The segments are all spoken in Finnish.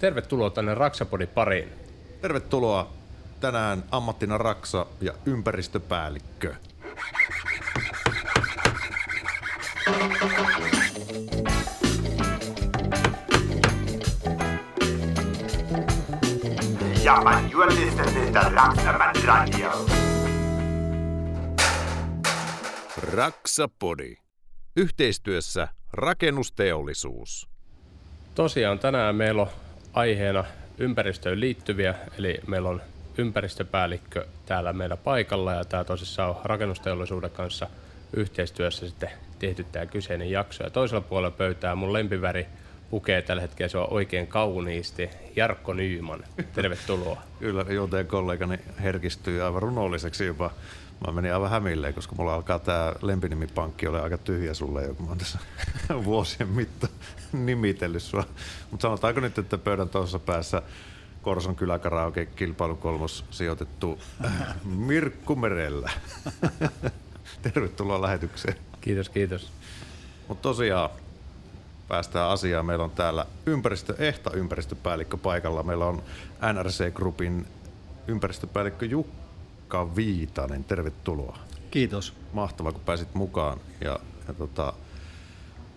Tervetuloa tänne Raksapodin pariin. Tervetuloa tänään ammattina Raksa ja ympäristöpäällikkö. Ja man, you are listening to Raksaman Radio. Raksapodi. Yhteistyössä rakennusteollisuus. Tosiaan tänään meillä on aiheena ympäristöön liittyviä, eli meillä on ympäristöpäällikkö täällä meillä paikalla ja tämä tosissaan on rakennusteollisuuden kanssa yhteistyössä sitten tehty tämä kyseinen jakso. Ja toisella puolella pöytää mun lempiväri pukee tällä hetkellä, se on oikein kauniisti. Jarkko Nyyman, tervetuloa. Kyllä, juonteen kollegani herkistyy aivan runolliseksi jopa. Mä menin aivan hämilleen, koska mulla alkaa tämä lempinimipankki ole aika tyhjä sulle, kun mä oon tässä vuosien mittaan nimitellyt sua. Mutta sanotaanko nyt, että pöydän tuossa päässä Korson kyläkaraoke kilpailu kolmos sijoitettu Mirkku Merellä. Tervetuloa lähetykseen. Kiitos, kiitos. Mutta tosiaan päästään asiaan. Meillä on täällä ympäristö, ehta ympäristöpäällikkö paikalla. Meillä on NRC Groupin ympäristöpäällikkö Jukka Viitanen. Tervetuloa. Kiitos. Mahtavaa, kun pääsit mukaan. Ja, ja tota,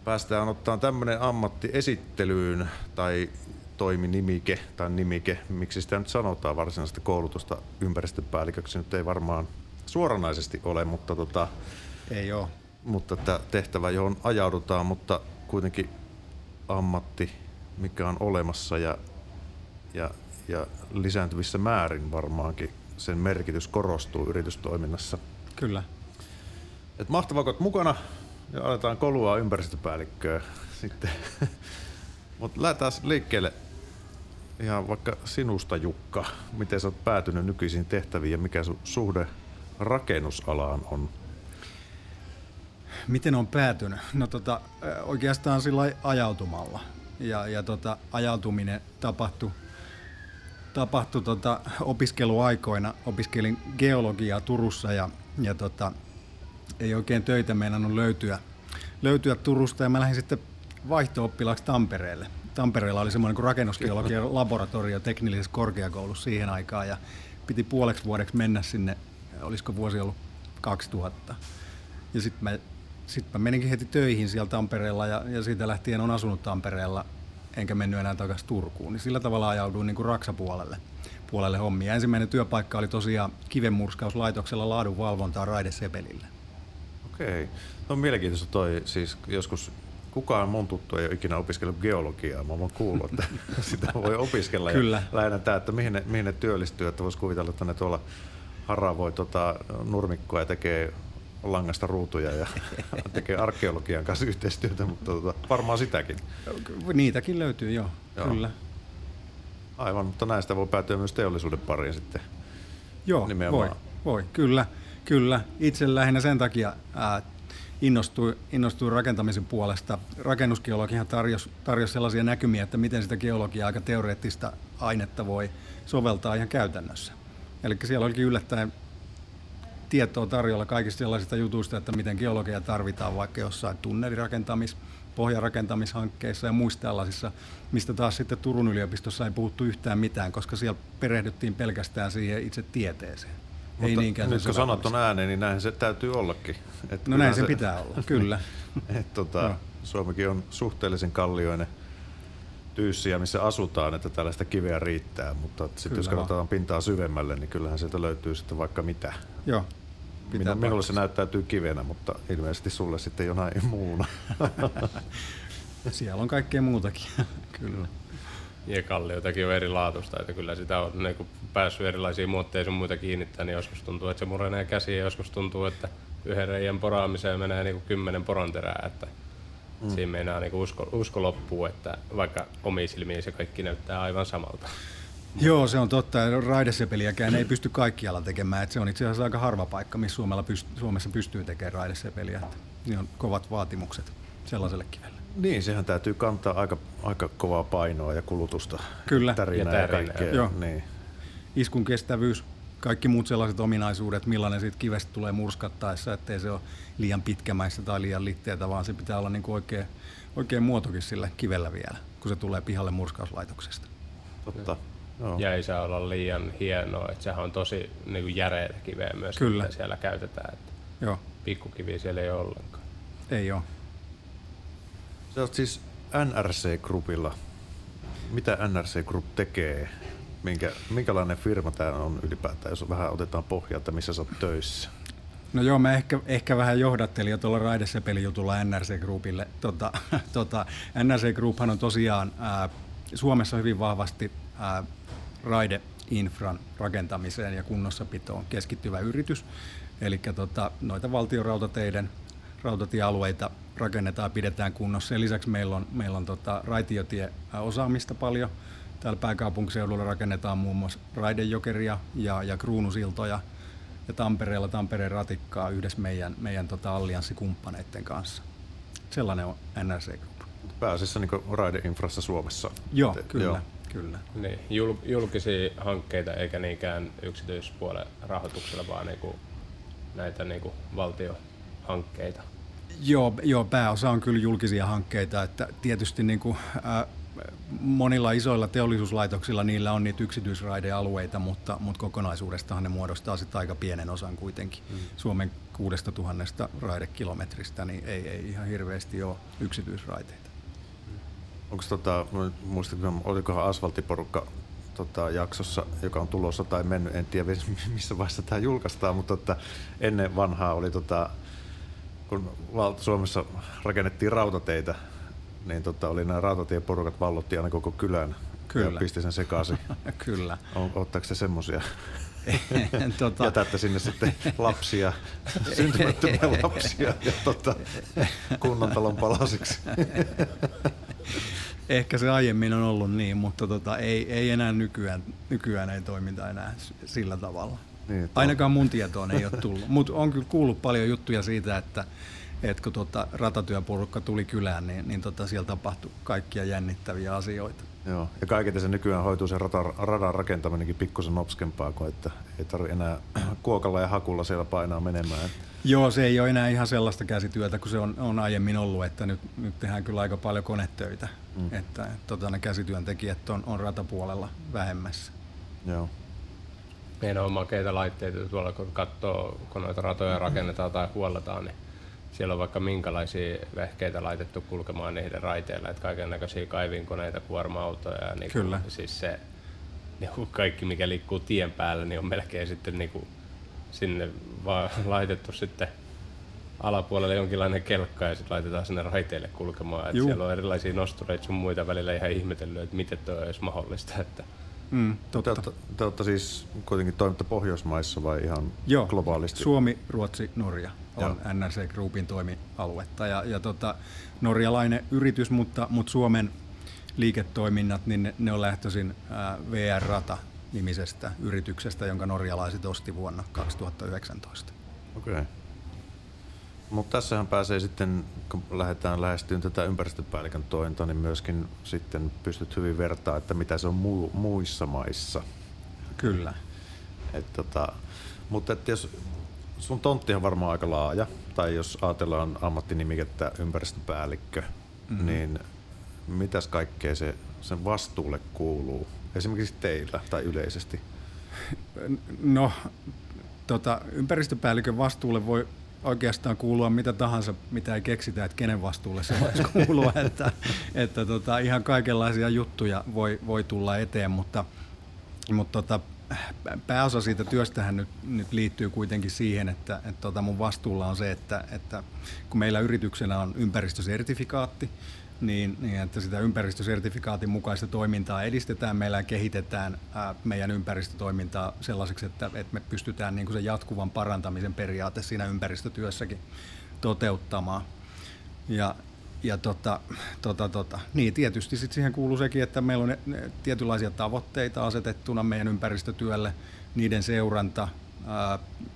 päästään ottaa tämmöinen ammatti esittelyyn tai toiminimike tai nimike, miksi sitä nyt sanotaan varsinaista koulutusta ympäristöpäälliköksi, nyt ei varmaan suoranaisesti ole, mutta, tota, Ei ole. mutta tämä tehtävä, johon ajaudutaan, mutta kuitenkin ammatti, mikä on olemassa ja, ja, ja lisääntyvissä määrin varmaankin sen merkitys korostuu yritystoiminnassa. Kyllä. Et mahtavaa, kun mukana ja aletaan kolua ympäristöpäällikköä sitten. Mutta lähdetään liikkeelle ihan vaikka sinusta Jukka. Miten sä oot päätynyt nykyisiin tehtäviin ja mikä sun suhde rakennusalaan on? Miten on päätynyt? No tota, oikeastaan sillä ajautumalla. Ja, ja tota, ajautuminen tapahtui, tapahtui tota, opiskeluaikoina. Opiskelin geologiaa Turussa ja, ja tota, ei oikein töitä meinannut löytyä, löytyä Turusta ja mä lähdin sitten vaihto-oppilaaksi Tampereelle. Tampereella oli semmoinen kuin rakennusgeologian laboratorio teknillisessä korkeakoulussa siihen aikaan ja piti puoleksi vuodeksi mennä sinne, olisiko vuosi ollut 2000. Ja sitten mä, sit mä meninkin heti töihin siellä Tampereella ja, ja siitä lähtien on asunut Tampereella enkä mennyt enää takaisin Turkuun. Niin sillä tavalla ajauduin niin kuin Raksapuolelle puolelle hommia. Ensimmäinen työpaikka oli tosiaan kivenmurskauslaitoksella laadunvalvontaa Raidesepelille. Okei. No mielenkiintoista toi, siis joskus kukaan mun tuttu ei ole ikinä opiskellut geologiaa. Mä oon kuullut, että sitä voi opiskella. Kyllä. Ja lähinnä tämä, että mihin ne, mihin ne työllistyy, että voisi kuvitella, että ne tuolla haravoi tota nurmikkoa ja tekee langasta ruutuja ja tekee arkeologian kanssa yhteistyötä, mutta tota, varmaan sitäkin. Niitäkin löytyy, joo, Joo. kyllä. Aivan, mutta näistä voi päätyä myös teollisuuden pariin sitten. Joo, Nimenomaan. voi, voi, kyllä, kyllä. Itse lähinnä sen takia ää, innostuin, innostuin rakentamisen puolesta. Rakennusgeologihan tarjosi tarjos sellaisia näkymiä, että miten sitä geologiaa aika teoreettista ainetta voi soveltaa ihan käytännössä. Eli siellä olikin yllättäen tietoa tarjolla kaikista sellaisista jutuista, että miten geologia tarvitaan vaikka jossain tunnelirakentamis, pohjarakentamishankkeissa ja muissa tällaisissa, mistä taas sitten Turun yliopistossa ei puhuttu yhtään mitään, koska siellä perehdyttiin pelkästään siihen itse tieteeseen. ei mutta niinkään nyt kun sanot on ääneen, niin näin se täytyy ollakin. Et No näin kyllähän se pitää olla, kyllä. Et, tota, Joo. Suomikin on suhteellisen kallioinen tyyssiä, missä asutaan, että tällaista kiveä riittää, mutta sitten jos katsotaan pintaa syvemmälle, niin kyllähän sieltä löytyy sitten vaikka mitä. Joo. Minä, minulle se näyttäytyy kivenä, mutta ilmeisesti sulle sitten jonain muuna. Siellä on kaikkea muutakin, kyllä. Ja kallioitakin on eri laatusta, että kyllä sitä on niin kun päässyt erilaisiin muotteisiin sun muita kiinnittää, niin joskus tuntuu, että se murenee käsiin ja joskus tuntuu, että yhden reijän poraamiseen menee niin kuin kymmenen poronterää, että mm. siinä meinaa niin usko, usko loppuu, että vaikka omiin silmiin se kaikki näyttää aivan samalta. Joo, se on totta. ja Raidesepeliäkään ei pysty kaikkialla tekemään. että se on itse asiassa aika harva paikka, missä Suomella pyst- Suomessa pystyy tekemään raidesepeliä. että Siinä on kovat vaatimukset sellaiselle kivelle. niin, sehän täytyy kantaa aika, aika kovaa painoa ja kulutusta. Kyllä. Tärinää ja, Ja tärinää. kaikkea. Joo. Niin. Iskun kestävyys, kaikki muut sellaiset ominaisuudet, millainen siitä kivestä tulee murskattaessa, ettei se ole liian pitkämäistä tai liian litteätä, vaan se pitää olla niin kuin oikein, oikein muotokin sille kivellä vielä, kun se tulee pihalle murskauslaitoksesta. Totta. Joo. Ja ei saa olla liian hienoa, että sehän on tosi niin kuin järeitä kiveä myös, Kyllä. mitä siellä käytetään. Että Joo, pikkukiviä siellä ei ole ollenkaan. ei ole. Sä oot siis NRC Groupilla. Mitä NRC Group tekee? Minkä, minkälainen firma tämä on ylipäätään, jos vähän otetaan pohjaa, että missä sä oot töissä? No joo, mä ehkä, ehkä vähän johdattelin jo tuolla Raidesepelijutulla NRC Groupille. Tota, tota, NRC Grouphan on tosiaan ää, Suomessa hyvin vahvasti ää, raideinfran rakentamiseen ja kunnossapitoon keskittyvä yritys. Eli tota, noita valtion rautateiden rautatiealueita rakennetaan ja pidetään kunnossa. Sen lisäksi meillä on, meillä on tota, raitiotieosaamista paljon. Täällä pääkaupunkiseudulla rakennetaan muun muassa raidejokeria ja, ja kruunusiltoja ja Tampereella Tampereen ratikkaa yhdessä meidän, meidän tota allianssikumppaneiden kanssa. Sellainen on NRC Group. Pääasiassa niin raideinfrassa Suomessa. Joo, Te- kyllä, kyllä. Niin, jul, julkisia hankkeita eikä niinkään yksityispuolen rahoituksella, vaan niinku näitä niinku valtiohankkeita. Joo, joo, pääosa on kyllä julkisia hankkeita, että tietysti niin kuin, ää, monilla isoilla teollisuuslaitoksilla niillä on niitä yksityisraidealueita, mutta, mutta kokonaisuudestahan ne muodostaa sitten aika pienen osan kuitenkin. Mm. Suomen 6000 raidekilometristä niin ei, ei ihan hirveästi ole yksityisraiteita. Onko tota, muistatko, olikohan asfalttiporukka tota, jaksossa, joka on tulossa tai mennyt, en tiedä missä vaiheessa tämä julkaistaan, mutta tota, ennen vanhaa oli, tota, kun Suomessa rakennettiin rautateitä, niin tota, oli nämä rautatieporukat vallotti aina koko kylän Kyllä. ja pisti sen sekaisin. kyllä. On, ottaako se semmoisia? tota, Jätätte sinne sitten lapsia, syntymättömiä lapsia ja tota, kunnantalon palasiksi. Ehkä se aiemmin on ollut niin, mutta tota, ei, ei enää nykyään, nykyään ei toiminta enää sillä tavalla. Niin, Ainakaan mun tietoon ei ole tullut. Mutta on kyllä kuullut paljon juttuja siitä, että, että kun tota ratatyöporukka tuli kylään, niin, niin tota siellä tapahtui kaikkia jännittäviä asioita. Joo, ja kaiketi se nykyään hoituu se rata, radan rakentaminenkin pikkusen nopskempaa, kuin että ei tarvi enää kuokalla ja hakulla siellä painaa menemään. Joo, se ei ole enää ihan sellaista käsityötä kuin se on, on aiemmin ollut, että nyt, nyt tehdään kyllä aika paljon konetöitä, mm. että et, tota, ne käsityöntekijät on, on ratapuolella vähemmässä. Joo. Meidän on makeita laitteita tuolla, kun katsoo, kun noita ratoja rakennetaan tai huolletaan, niin siellä on vaikka minkälaisia vehkeitä laitettu kulkemaan niiden raiteilla, että kaiken näköisiä kaivinkoneita, kuorma-autoja ja niin Kyllä. siis se niin kuin kaikki mikä liikkuu tien päällä, niin on melkein sitten niin kuin sinne vaan laitettu sitten alapuolelle jonkinlainen kelkka ja sitten laitetaan sinne raiteille kulkemaan. Juu. siellä on erilaisia nostureita sun muita välillä ihan ihmetellyt, että miten tuo olisi mahdollista. Että Mm, Te totta. olette, te olette siis kuitenkin toimitte Pohjoismaissa vai ihan Joo, globaalisti? Suomi, Ruotsi, Norja on Joo. NRC Groupin toimialuetta. Ja, ja tota, norjalainen yritys, mutta, mutta Suomen liiketoiminnat, niin ne, ne on lähtöisin ää, VR Rata nimisestä yrityksestä, jonka norjalaiset osti vuonna 2019. Okei. Okay. Mutta tässähän pääsee sitten, kun lähdetään lähestyyn tätä ympäristöpäällikön tointa, niin myöskin sitten pystyt hyvin vertaa, että mitä se on muu, muissa maissa. Kyllä. Et tota, mutta et jos sun tontti on varmaan aika laaja, tai jos ajatellaan ammattinimikettä ympäristöpäällikkö, mm-hmm. niin mitäs kaikkea se sen vastuulle kuuluu? Esimerkiksi teillä tai yleisesti. No, tota, ympäristöpäällikön vastuulle voi oikeastaan kuulua mitä tahansa, mitä ei keksitä, että kenen vastuulle se voisi kuulua. että, että tota, ihan kaikenlaisia juttuja voi, voi tulla eteen, mutta, mutta tota, pääosa siitä työstähän nyt, nyt liittyy kuitenkin siihen, että, että tota mun vastuulla on se, että, että kun meillä yrityksenä on ympäristösertifikaatti, niin, niin että sitä ympäristösertifikaatin mukaista toimintaa edistetään, meillä kehitetään ää, meidän ympäristötoimintaa sellaiseksi, että, että me pystytään niin kuin sen jatkuvan parantamisen periaate siinä ympäristötyössäkin toteuttamaan. Ja, ja tota, tota, tota. Niin, tietysti sit siihen kuuluu sekin, että meillä on ne, ne tietynlaisia tavoitteita asetettuna meidän ympäristötyölle, niiden seuranta,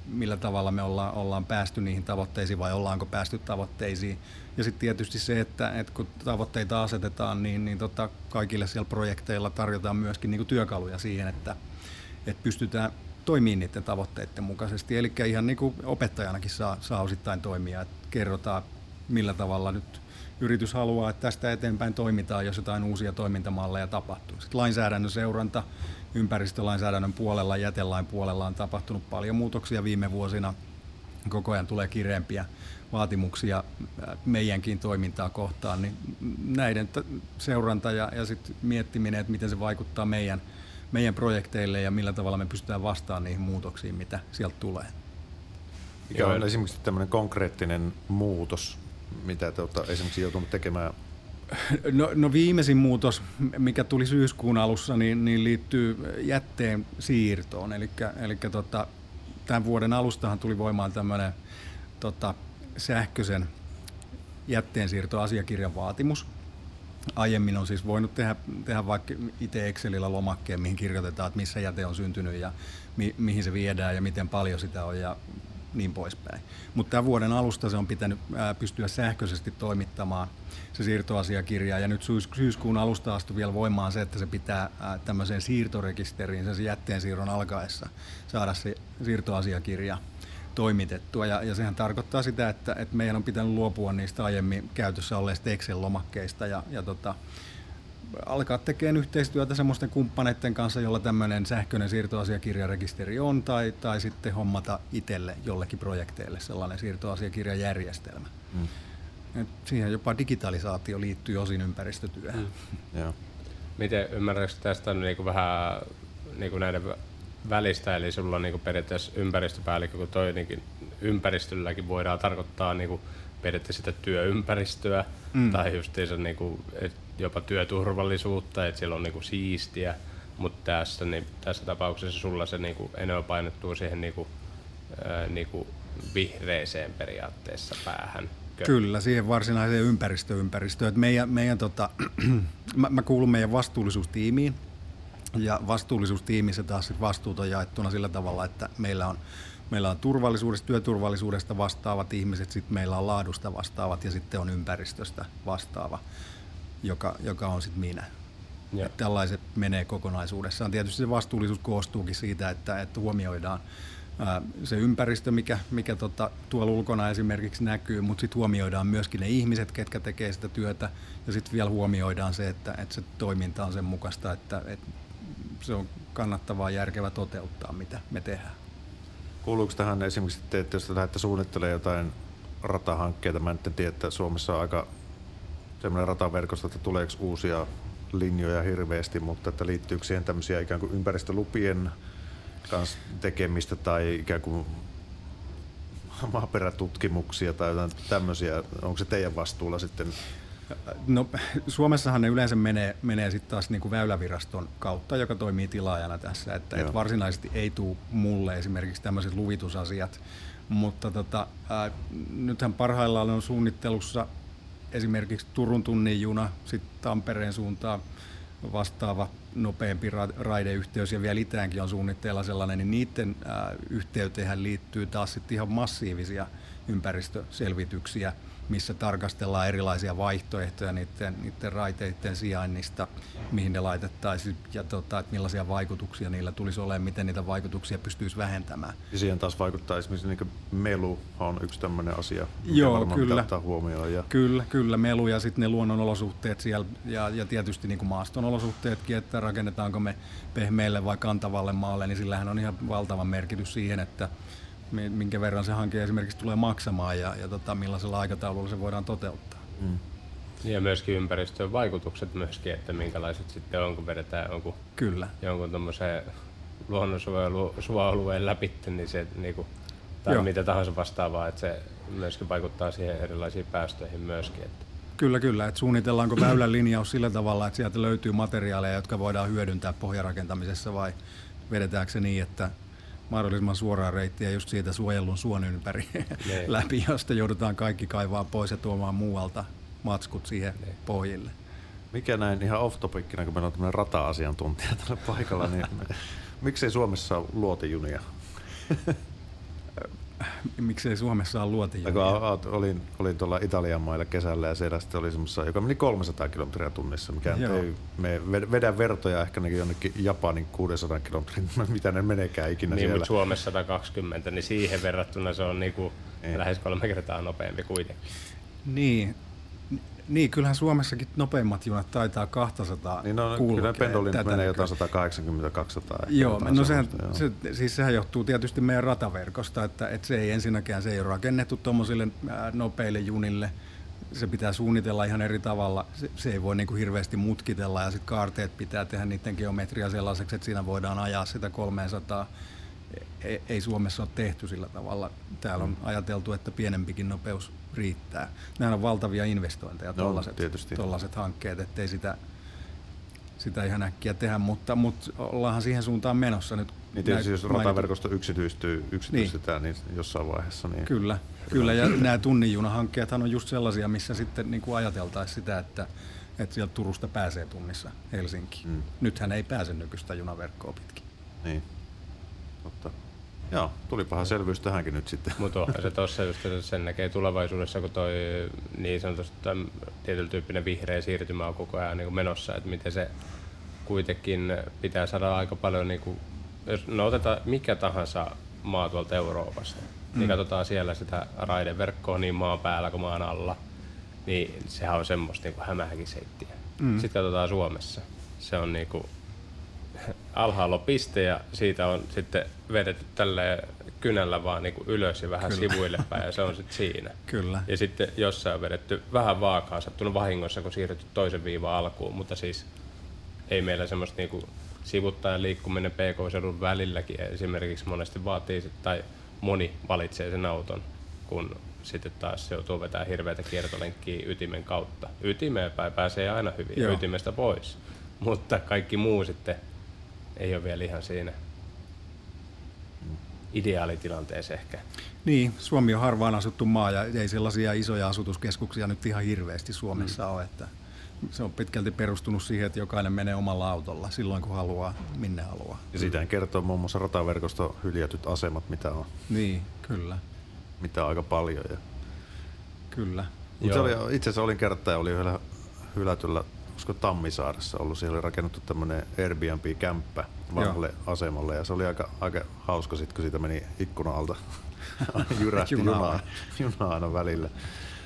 millä tavalla me ollaan, ollaan päästy niihin tavoitteisiin vai ollaanko päästy tavoitteisiin. Ja sitten tietysti se, että, että kun tavoitteita asetetaan, niin, niin tota, kaikille siellä projekteilla tarjotaan myöskin niin kuin työkaluja siihen, että, että pystytään toimimaan niiden tavoitteiden mukaisesti. Eli ihan niin kuin opettajanakin saa, saa osittain toimia, että kerrotaan millä tavalla nyt yritys haluaa, että tästä eteenpäin toimitaan, jos jotain uusia toimintamalleja tapahtuu. Sitten lainsäädännön seuranta ympäristölainsäädännön puolella, jätelain puolella on tapahtunut paljon muutoksia viime vuosina. Koko ajan tulee kireempiä vaatimuksia meidänkin toimintaa kohtaan, niin näiden seuranta ja, ja sit miettiminen, että miten se vaikuttaa meidän, meidän projekteille ja millä tavalla me pystytään vastaamaan niihin muutoksiin, mitä sieltä tulee. Mikä on esimerkiksi tämmöinen konkreettinen muutos, mitä te olette esimerkiksi joutunut tekemään No, no viimeisin muutos, mikä tuli syyskuun alussa, niin, niin liittyy jätteen siirtoon. Eli tota, tämän vuoden alustahan tuli voimaan tämmöinen tota, sähköisen jätteensiirtoasiakirjan vaatimus. Aiemmin on siis voinut tehdä, tehdä vaikka itse Excelillä lomakkeen, mihin kirjoitetaan, että missä jäte on syntynyt ja mi, mihin se viedään ja miten paljon sitä on ja niin poispäin. Mutta tämän vuoden alusta se on pitänyt pystyä sähköisesti toimittamaan se siirtoasiakirja ja nyt syys, syyskuun alusta astui vielä voimaan se, että se pitää ää, tämmöiseen siirtorekisteriin sen jätteen siirron alkaessa saada se siirtoasiakirja toimitettua. Ja, ja sehän tarkoittaa sitä, että, että meidän on pitänyt luopua niistä aiemmin käytössä olleista Excel-lomakkeista ja, ja tota, alkaa tekemään yhteistyötä semmoisten kumppaneiden kanssa, jolla tämmöinen sähköinen siirtoasiakirjarekisteri on, tai, tai sitten hommata itselle jollekin projekteille sellainen siirtoasiakirjajärjestelmä. Mm. Et siihen jopa digitalisaatio liittyy osin ympäristötyöhön. Mm. Joo. Miten ymmärrätkö tästä niin kuin vähän niin kuin näiden välistä, eli sulla on niin kuin periaatteessa ympäristöpäällikkö, kun toinenkin ympäristölläkin voidaan tarkoittaa niin kuin periaatteessa sitä työympäristöä mm. tai justiinsa niin kuin, jopa työturvallisuutta, että siellä on niin kuin siistiä, mutta tässä, niin, tässä tapauksessa sulla se niin kuin enemmän painottuu siihen niin kuin, ää, niin kuin vihreeseen periaatteessa päähän. Kyllä, siihen varsinaiseen ympäristöympäristöön. Meidän, meidän tota, mä, mä kuulun meidän vastuullisuustiimiin, ja vastuullisuustiimissä taas sit vastuut on jaettuna sillä tavalla, että meillä on, meillä on turvallisuudesta, työturvallisuudesta vastaavat ihmiset, sitten meillä on laadusta vastaavat ja sitten on ympäristöstä vastaava, joka, joka on sitten minä. Ja. Tällaiset menee kokonaisuudessaan. Tietysti se vastuullisuus koostuukin siitä, että, että huomioidaan se ympäristö, mikä, mikä tota, tuolla ulkona esimerkiksi näkyy, mutta sitten huomioidaan myöskin ne ihmiset, ketkä tekee sitä työtä, ja sitten vielä huomioidaan se, että, että se toiminta on sen mukaista, että, että se on kannattavaa järkevä toteuttaa, mitä me tehdään. Kuuluuko tähän esimerkiksi, että jos te lähdette suunnittelemaan jotain ratahankkeita, mä nyt tiedän, että Suomessa on aika semmoinen rataverkosto, että tuleeko uusia linjoja hirveästi, mutta että liittyykö siihen tämmöisiä ikään kuin ympäristölupien kanssa tekemistä tai ikään kuin maaperätutkimuksia tai jotain tämmöisiä, onko se teidän vastuulla sitten No, Suomessahan ne yleensä menee, menee sitten taas niin kuin väyläviraston kautta, joka toimii tilaajana tässä. Että, et varsinaisesti ei tule mulle esimerkiksi tämmöiset luvitusasiat, mutta tota, ää, nythän parhaillaan on suunnittelussa esimerkiksi Turun tunnin juna, sitten Tampereen suuntaan vastaava nopeampi ra- raideyhteys ja vielä itäänkin on suunnitteilla sellainen, niin niiden ää, yhteyteen liittyy taas sitten ihan massiivisia ympäristöselvityksiä – tarkastellaan erilaisia vaihtoehtoja niiden, niiden raiteiden sijainnista, mihin ne laitettaisiin ja tota, että millaisia vaikutuksia niillä tulisi olemaan, miten niitä vaikutuksia pystyisi vähentämään. Ja siihen taas vaikuttaa esimerkiksi niin melu on yksi tämmöinen asia, mikä Joo, kyllä. ottaa huomioon. Ja... Kyllä, kyllä, melu ja sitten ne luonnonolosuhteet siellä ja, ja tietysti niin kuin maaston olosuhteetkin, että rakennetaanko me pehmeälle vai kantavalle maalle, niin sillähän on ihan valtava merkitys siihen, että minkä verran se hanke esimerkiksi tulee maksamaan ja, ja tota, millaisella aikataululla se voidaan toteuttaa. Mm. Ja myöskin ympäristöön vaikutukset myöskin, että minkälaiset sitten on, kun vedetään jonkun, Kyllä. jonkun tuommoisen luonnonsuojelualueen läpi, niin se niin kuin, tai Joo. mitä tahansa vastaavaa, että se myöskin vaikuttaa siihen erilaisiin päästöihin myöskin. Että. Kyllä, kyllä. Että suunnitellaanko väylän linjaus sillä tavalla, että sieltä löytyy materiaaleja, jotka voidaan hyödyntää pohjarakentamisessa vai vedetäänkö se niin, että mahdollisimman suoraa reittiä just siitä suojellun suon ympäri ne. Niin. läpi, josta joudutaan kaikki kaivaa pois ja tuomaan muualta matskut siihen ne. Niin. pohjille. Mikä näin ihan off topicina, kun meillä on tämmöinen rata-asiantuntija tällä paikalla, niin miksei Suomessa luotijunia? Miksei Suomessa ole luotijunia? Kun olin, olin tuolla Italian mailla kesällä ja siellä sitten oli semmoista, joka meni 300 kilometriä tunnissa, mikä ei me vedä vertoja ehkä jonnekin Japanin 600 kilometrin, mitä ne menekään ikinä niin, siellä. Mutta Suomessa 120, niin siihen verrattuna se on niinku lähes kolme kertaa nopeampi kuitenkin. Niin, Niin, kyllähän Suomessakin nopeimmat junat taitaa 200 Niin no, kulkea. kyllä pendolin tätä menee nykyään. jotain 180-200. Joo, no sehän, joo. se, siis sehän johtuu tietysti meidän rataverkosta, että, että se ei ensinnäkään se ei ole rakennettu tuommoisille nopeille junille. Se pitää suunnitella ihan eri tavalla. Se, se ei voi niin kuin hirveästi mutkitella ja sitten kaarteet pitää tehdä niiden geometria sellaiseksi, että siinä voidaan ajaa sitä 300. Ei, Suomessa ole tehty sillä tavalla. Täällä on ajateltu, että pienempikin nopeus riittää. Nämä on valtavia investointeja, No, tuollaiset tollaset hankkeet, ettei sitä, sitä ihan äkkiä tehdä, mutta, mutta ollaanhan siihen suuntaan menossa nyt. Niin tietysti jos rataverkosto yksityistyy, yksityistetään niin. jossain vaiheessa, niin Kyllä, kyllä. Ja nämä tunninjunahankkeethan on just sellaisia, missä sitten niin kuin ajateltaisiin sitä, että, että sieltä Turusta pääsee tunnissa Helsinkiin. Mm. Nythän ei pääse nykyistä junaverkkoa pitkin. Niin. Totta. Joo, tulipahan selvyys tähänkin nyt sitten. Mutta onhan se tossa just, että sen näkee tulevaisuudessa, kun toi niin sanotusti tietyllä tyyppinen vihreä siirtymä on koko ajan niin menossa, että miten se kuitenkin pitää saada aika paljon, niin kuin, jos no otetaan mikä tahansa maa tuolta Euroopasta, mm. niin katsotaan siellä sitä raideverkkoa niin maan päällä kuin maan alla, niin sehän on semmoista niin hämähäkiseittiä. Mm. Sitten katsotaan Suomessa, se on niin kuin, alhaalla on piste ja siitä on sitten vedetty tälle kynällä vaan niin kuin ylös ja vähän Kyllä. sivuille päin ja se on sitten siinä. Kyllä. Ja sitten jossain on vedetty vähän vaakaa, sattunut vahingossa, kun siirrytty toisen viivan alkuun, mutta siis ei meillä semmoista niinku sivuttaen liikkuminen PK-seudun välilläkin esimerkiksi monesti vaatii, tai moni valitsee sen auton, kun sitten taas se joutuu vetämään hirveätä kiertolenkkiä ytimen kautta. Ytimeen päin pääsee aina hyvin Joo. ytimestä pois, mutta kaikki muu sitten ei ole vielä ihan siinä ideaalitilanteessa ehkä. Niin, Suomi on harvaan asuttu maa ja ei sellaisia isoja asutuskeskuksia nyt ihan hirveästi Suomessa mm. ole. Että se on pitkälti perustunut siihen, että jokainen menee omalla autolla silloin kun haluaa, minne haluaa. Ja siitähän kertoo muun muassa rataverkosto hyljätyt asemat, mitä on, Niin, kyllä, mitä on aika paljon. Ja... kyllä. Mut se oli, itse asiassa olin kerta ja oli yhdellä hylätyllä, olisiko Tammisaaressa ollut, siellä oli rakennettu tämmöinen Airbnb-kämppä vanhalle asemalle ja se oli aika, aika hauska sit, kun siitä meni ikkuna alta jyrähti Juna junaa, junaa aina välillä.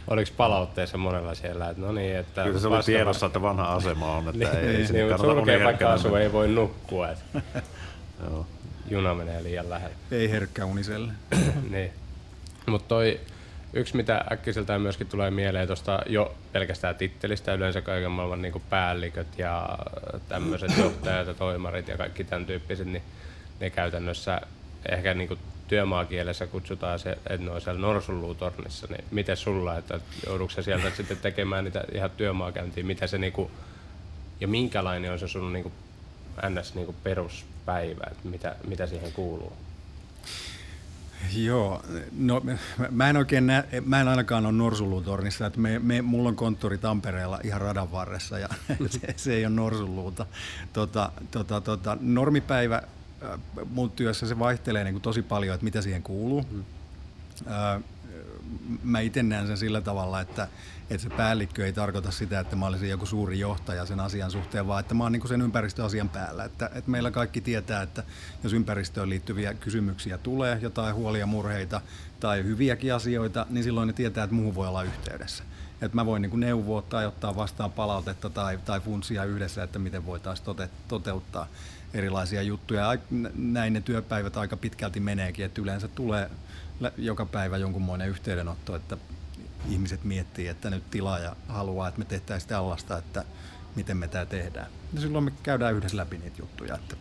Oliko palautteessa monella siellä, että no niin, että Kyllä se oli vasta- tiedossa, että vanha asema on, että ei, ei niin, sinne niin, kannata surkea paikka uniherkkänä asu mennä. ei voi nukkua, että Joo. juna menee liian lähelle. Ei herkkä uniselle. niin. Mutta toi yksi, mitä äkkiseltään myöskin tulee mieleen tuosta jo pelkästään tittelistä, yleensä kaiken maailman niin päälliköt ja tämmöiset johtajat ja toimarit ja kaikki tämän tyyppiset, niin ne käytännössä ehkä niin työmaakielessä kutsutaan se, että ne on siellä norsunluutornissa, niin miten sulla, että joudutko sieltä sitten tekemään niitä ihan työmaakäyntiä, mitä se niinku, ja minkälainen on se sun niinku, ns. Niinku peruspäivä, että mitä, mitä siihen kuuluu? Joo, no mä- en oikein näe, mä en ainakaan ole Norsulutornissa, että me, me, mulla on konttori Tampereella ihan radan varressa ja se, se ei ole Norsuluuta. Tota, tota, tota, normipäivä äh, mun työssä se vaihtelee niin kuin tosi paljon, että mitä siihen kuuluu. Mm. Mä itse näen sen sillä tavalla, että, että se päällikkö ei tarkoita sitä, että mä olisin joku suuri johtaja sen asian suhteen, vaan että mä oon niin sen ympäristöasian päällä. Että, että meillä kaikki tietää, että jos ympäristöön liittyviä kysymyksiä tulee, jotain huolia, murheita tai hyviäkin asioita, niin silloin ne tietää, että muuhun voi olla yhteydessä. Että mä voin niin kuin neuvoa tai ottaa vastaan palautetta tai, tai funtsia yhdessä, että miten voitaisiin tote, toteuttaa erilaisia juttuja. Näin ne työpäivät aika pitkälti meneekin, että yleensä tulee joka päivä jonkunmoinen yhteydenotto, että ihmiset miettii, että nyt tilaaja haluaa, että me tehtäisiin tällaista, että miten me tämä tehdään. Ja silloin me käydään yhdessä läpi niitä juttuja, että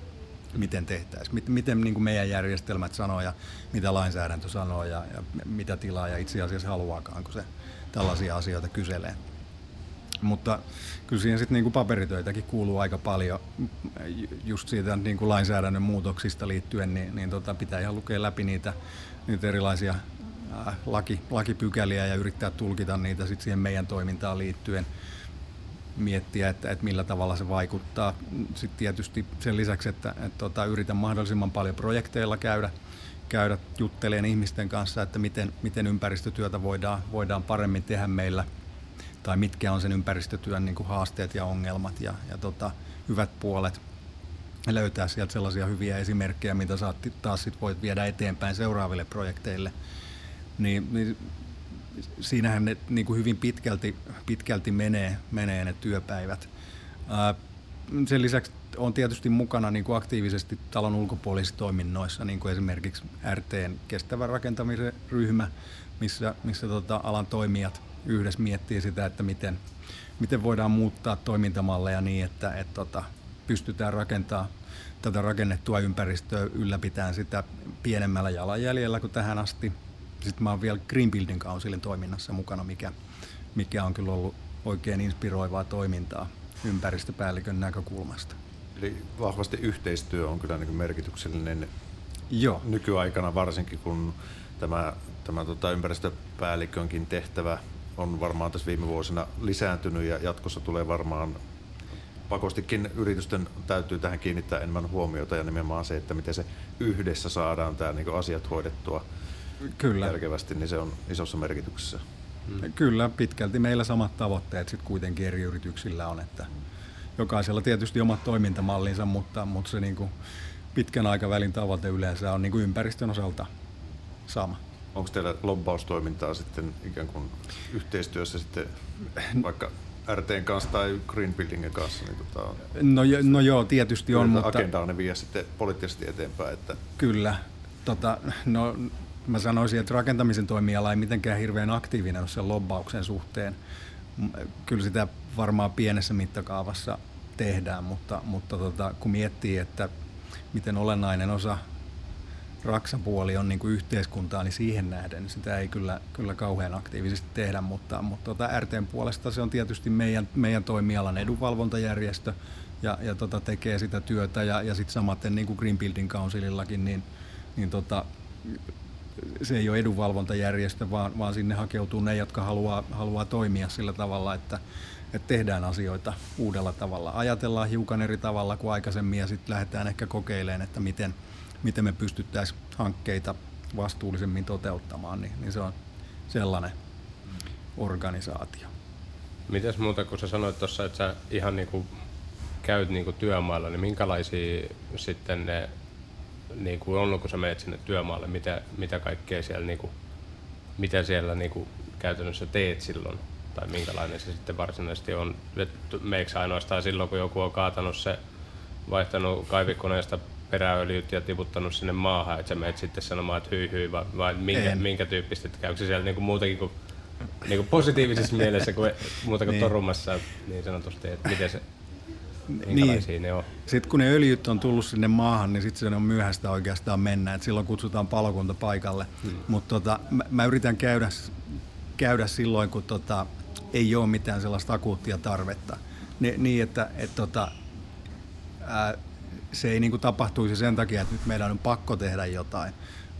miten tehtäisiin, miten, niin kuin meidän järjestelmät sanoo ja mitä lainsäädäntö sanoo ja, ja mitä tilaaja itse asiassa haluaakaan, kun se tällaisia asioita kyselee. Mutta kyllä siihen sitten niinku paperitöitäkin kuuluu aika paljon ju- just siitä niinku lainsäädännön muutoksista liittyen, niin, niin tota, pitää ihan lukea läpi niitä, niitä erilaisia äh, laki, lakipykäliä ja yrittää tulkita niitä sit siihen meidän toimintaan liittyen miettiä, että, että millä tavalla se vaikuttaa. Sitten tietysti sen lisäksi, että, että tota, yritän mahdollisimman paljon projekteilla käydä, käydä jutteleen ihmisten kanssa, että miten, miten ympäristötyötä voidaan, voidaan paremmin tehdä meillä, tai mitkä on sen ympäristötyön niin kuin haasteet ja ongelmat ja, ja tota, hyvät puolet. Löytää sieltä sellaisia hyviä esimerkkejä, mitä saat taas sit voit viedä eteenpäin seuraaville projekteille. Niin, niin siinähän ne niin kuin hyvin pitkälti, pitkälti menee, menee ne työpäivät. Ää, sen lisäksi on tietysti mukana niin kuin aktiivisesti talon ulkopuolisissa toiminnoissa, niin kuin esimerkiksi RTn kestävän rakentamisen ryhmä, missä, missä tota, alan toimijat yhdessä miettii sitä, että miten, miten voidaan muuttaa toimintamalleja niin, että et, tota, pystytään rakentamaan tätä rakennettua ympäristöä ylläpitään sitä pienemmällä jalanjäljellä kuin tähän asti. Sitten mä oon vielä Green Building Councilin toiminnassa mukana, mikä, mikä on kyllä ollut oikein inspiroivaa toimintaa ympäristöpäällikön näkökulmasta. Eli vahvasti yhteistyö on kyllä niin merkityksellinen Joo. nykyaikana varsinkin, kun tämä, tämä tota ympäristöpäällikönkin tehtävä on varmaan tässä viime vuosina lisääntynyt ja jatkossa tulee varmaan pakostikin yritysten täytyy tähän kiinnittää enemmän huomiota ja nimenomaan se, että miten se yhdessä saadaan tämä niin asiat hoidettua Kyllä. järkevästi, niin se on isossa merkityksessä. Hmm. Kyllä, pitkälti meillä samat tavoitteet sitten kuitenkin eri yrityksillä on, että jokaisella tietysti omat toimintamallinsa, mutta, mutta se niin kuin pitkän aikavälin tavoite yleensä on niin kuin ympäristön osalta sama. Onko teillä lobbaustoimintaa sitten ikään kuin yhteistyössä sitten vaikka RTn kanssa tai Green Buildingin kanssa? Niin tota, no, no joo, tietysti on, mutta... Agendaa ne vie sitten poliittisesti eteenpäin. Että... Kyllä. Tota, no, mä sanoisin, että rakentamisen toimiala ei mitenkään hirveän aktiivinen ole sen lobbauksen suhteen. Kyllä sitä varmaan pienessä mittakaavassa tehdään, mutta, mutta tota, kun miettii, että miten olennainen osa raksapuoli on niin kuin yhteiskuntaa, niin siihen nähden sitä ei kyllä, kyllä kauhean aktiivisesti tehdä, mutta, mutta tota RTn puolesta se on tietysti meidän, meidän toimialan edunvalvontajärjestö ja, ja tota tekee sitä työtä ja, ja sitten samaten niin kuin Green Building Councilillakin, niin, niin tota, se ei ole edunvalvontajärjestö, vaan, vaan sinne hakeutuu ne, jotka haluaa, haluaa toimia sillä tavalla, että, että tehdään asioita uudella tavalla. Ajatellaan hiukan eri tavalla kuin aikaisemmin ja sitten lähdetään ehkä kokeilemaan, että miten, miten me pystyttäisiin hankkeita vastuullisemmin toteuttamaan, niin, niin se on sellainen organisaatio. Mites muuta, kun sä sanoit tuossa, että sä ihan niinku käyt niinku työmailla, niin minkälaisia sitten ne niin kuin on, kun sä menet sinne työmaalle, mitä, mitä kaikkea siellä, niin kuin, mitä siellä niin kuin, käytännössä teet silloin, tai minkälainen se sitten varsinaisesti on. Meikö ainoastaan silloin, kun joku on kaatanut se, vaihtanut kaivikoneesta peräöljyt ja tiputtanut sinne maahan, että sä menet sitten sanomaan, että hyi hyi, vai, vai minkä, minkä tyyppistä, että käykö se siellä niin kuin muutenkin kuin, niin kuin positiivisessa mielessä kuin muuta kuin niin. torumassa niin sanotusti, että miten se niin. ne on. Sitten kun ne öljyt on tullut sinne maahan, niin sitten se on myöhäistä oikeastaan mennä. Et silloin kutsutaan palokunta paikalle. Hmm. Mutta tota, mä, mä, yritän käydä, käydä silloin, kun tota, ei ole mitään sellaista akuuttia tarvetta. Ni, niin, että et, tota, ää, se ei niinku tapahtuisi sen takia, että nyt meidän on pakko tehdä jotain,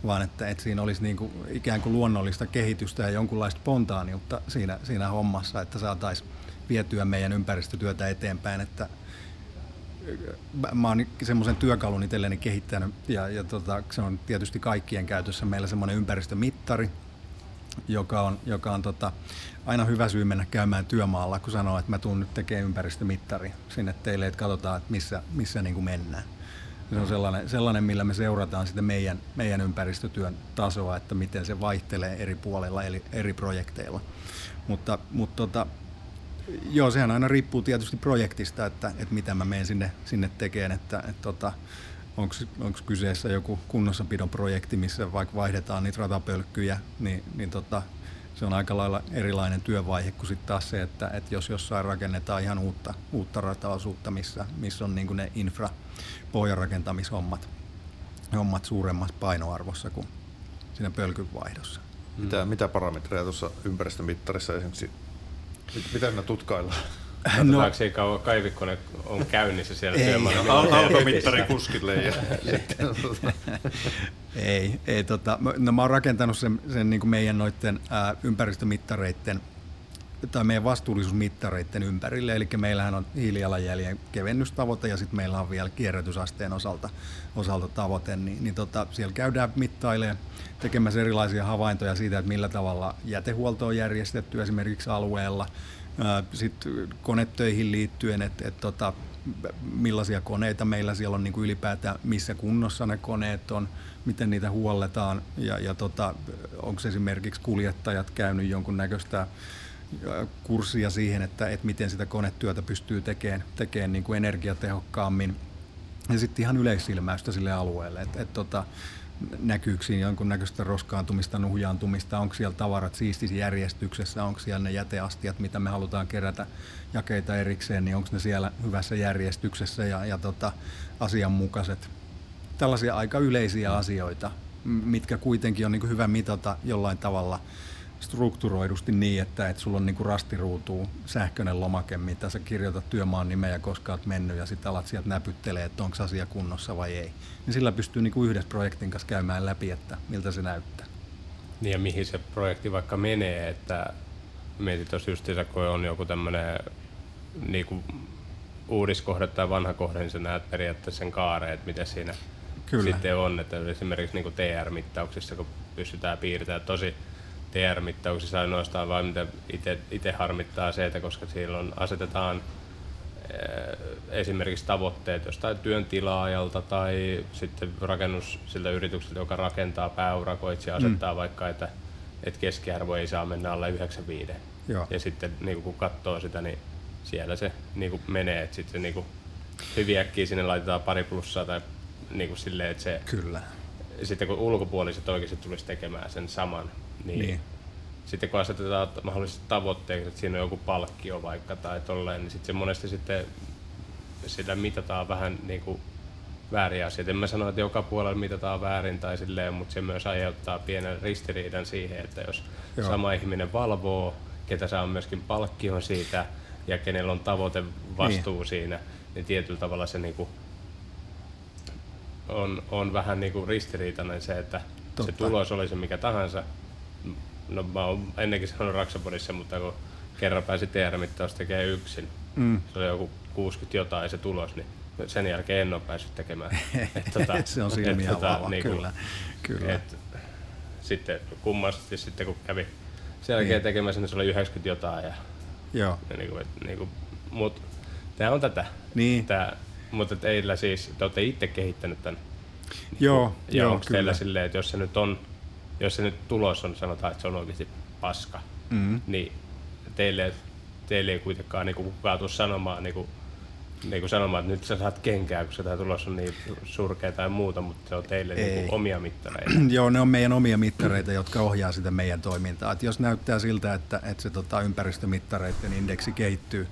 vaan että, että siinä olisi niinku ikään kuin luonnollista kehitystä ja jonkunlaista spontaaniutta siinä, siinä hommassa, että saataisiin vietyä meidän ympäristötyötä eteenpäin, että mä oon semmoisen työkalun itselleni kehittänyt ja, ja tota, se on tietysti kaikkien käytössä. Meillä semmoinen ympäristömittari, joka on, joka on tota, aina hyvä syy mennä käymään työmaalla, kun sanoo, että mä tuun nyt tekemään ympäristömittari sinne teille, että katsotaan, että missä, missä niin kuin mennään. Se on sellainen, sellainen, millä me seurataan sitä meidän, meidän ympäristötyön tasoa, että miten se vaihtelee eri puolella, eli eri projekteilla. Mutta, mutta tota, Joo, sehän aina riippuu tietysti projektista, että, että mitä mä menen sinne, sinne tekemään, että, että tota, onko kyseessä joku kunnossapidon projekti, missä vaikka vaihdetaan niitä ratapölkkyjä, niin, niin tota, se on aika lailla erilainen työvaihe kuin sitten taas se, että, että jos jossain rakennetaan ihan uutta, uutta rataosuutta, missä, missä on niin ne infra pohjarakentamishommat hommat suuremmassa painoarvossa kuin siinä pölkyvaihdossa. Mitä, mitä parametreja tuossa ympäristömittarissa esimerkiksi mitä siinä tutkaillaan? No, Katsotaanko kauan kaivikkone on käynnissä siellä ei. työmaalla? Alkomittari kuskille. Ja ei, ei tota, no mä oon rakentanut sen, sen niin kuin meidän noiden ää, ympäristömittareiden tai meidän vastuullisuusmittareiden ympärille. Eli meillähän on hiilijalanjäljen kevennystavoite ja sitten meillä on vielä kierrätysasteen osalta, osalta tavoite. Niin, niin tota, siellä käydään mittailemaan tekemässä erilaisia havaintoja siitä, että millä tavalla jätehuolto on järjestetty esimerkiksi alueella. Sitten konetöihin liittyen, että et, tota, millaisia koneita meillä siellä on niin kuin ylipäätään, missä kunnossa ne koneet on, miten niitä huolletaan ja, ja tota, onko esimerkiksi kuljettajat käynyt jonkun näköistä kurssia siihen, että, että miten sitä konetyötä pystyy tekemään, tekemään niin kuin energiatehokkaammin. Ja sitten ihan yleisilmäystä sille alueelle, että, että tota, näkyykö siinä jonkunnäköistä roskaantumista, nuhjaantumista, onko siellä tavarat siistissä järjestyksessä, onko siellä ne jäteastiat, mitä me halutaan kerätä jakeita erikseen, niin onko ne siellä hyvässä järjestyksessä ja, ja tota, asianmukaiset. Tällaisia aika yleisiä asioita, mitkä kuitenkin on niin hyvä mitata jollain tavalla – strukturoidusti niin, että, että sulla on niin rastiruutuun sähköinen lomake, mitä sä kirjoitat työmaan nimeä, koska olet mennyt ja sitten alat sieltä näpyttelee, että onko asia kunnossa vai ei. Niin sillä pystyy niin kuin yhdessä projektin kanssa käymään läpi, että miltä se näyttää. Niin ja mihin se projekti vaikka menee, että mietit tuossa justiinsa, kun on joku tämmöinen niin kuin uudiskohde tai vanha kohde, niin sä näet periaatteessa sen kaareen, että mitä siinä Kyllä. sitten on. Että esimerkiksi niin kuin TR-mittauksissa, kun pystytään piirtämään tosi TR-mittauksissa ainoastaan vain mitä itse harmittaa se, että koska silloin asetetaan eh, esimerkiksi tavoitteet jostain työn tilaajalta tai sitten rakennus siltä yritykseltä, joka rakentaa pääurakoitsija asettaa mm. vaikka, että, että keskiarvo ei saa mennä alle 95. Joo. Ja sitten niin kun katsoo sitä, niin siellä se niin kuin menee, että sitten niin kuin hyvin äkkiä sinne laitetaan pari plussaa tai niin kuin silleen, että se Kyllä. sitten kun ulkopuoliset oikeasti tulisi tekemään sen saman, niin, niin. sitten kun asetetaan mahdollisesti tavoitteeksi, että siinä on joku palkkio vaikka tai tolleen, niin sitten se monesti sitten sitä mitataan vähän niin kuin väärin asioita. En mä sano, että joka puolella mitataan väärin tai silleen, mutta se myös aiheuttaa pienen ristiriidan siihen, että jos Joo. sama ihminen valvoo, ketä saa myöskin palkkion siitä ja kenellä on tavoite vastuu niin. siinä, niin tietyllä tavalla se niin kuin on, on vähän niin kuin ristiriitainen se, että Totta. se tulos oli se mikä tahansa, no mä oon ennenkin sanonut Raksapodissa, mutta kun kerran pääsi TR-mittaus tekemään yksin, mm. se oli joku 60 jotain se tulos, niin sen jälkeen en ole päässyt tekemään. et, tota, se on silmiä tota, niin kuin, kyllä. kyllä. Et, sitten kummasti sitten kun kävi sen jälkeen niin. tekemässä, niin se oli 90 jotain. Ja, Joo. Ja niin kuin, niin kuin, mut, tää on tätä. Niin. Tää, mutta teillä siis, te olette itse kehittänyt tämän. Joo, ja joo, onko teillä silleen, että jos se nyt on jos se nyt tulos on, sanotaan, että se on oikeasti paska, mm-hmm. niin teille, teille ei kuitenkaan niin kukaan tule sanomaan, niin kuin, niin kuin sanomaan, että nyt sä saat kenkää, kun se tämä tulos on niin surkea tai muuta, mutta se on teille niin kuin omia mittareita. Joo, ne on meidän omia mittareita, jotka ohjaa sitä meidän toimintaa. Et jos näyttää siltä, että, että se tota, ympäristömittareiden indeksi kehittyy,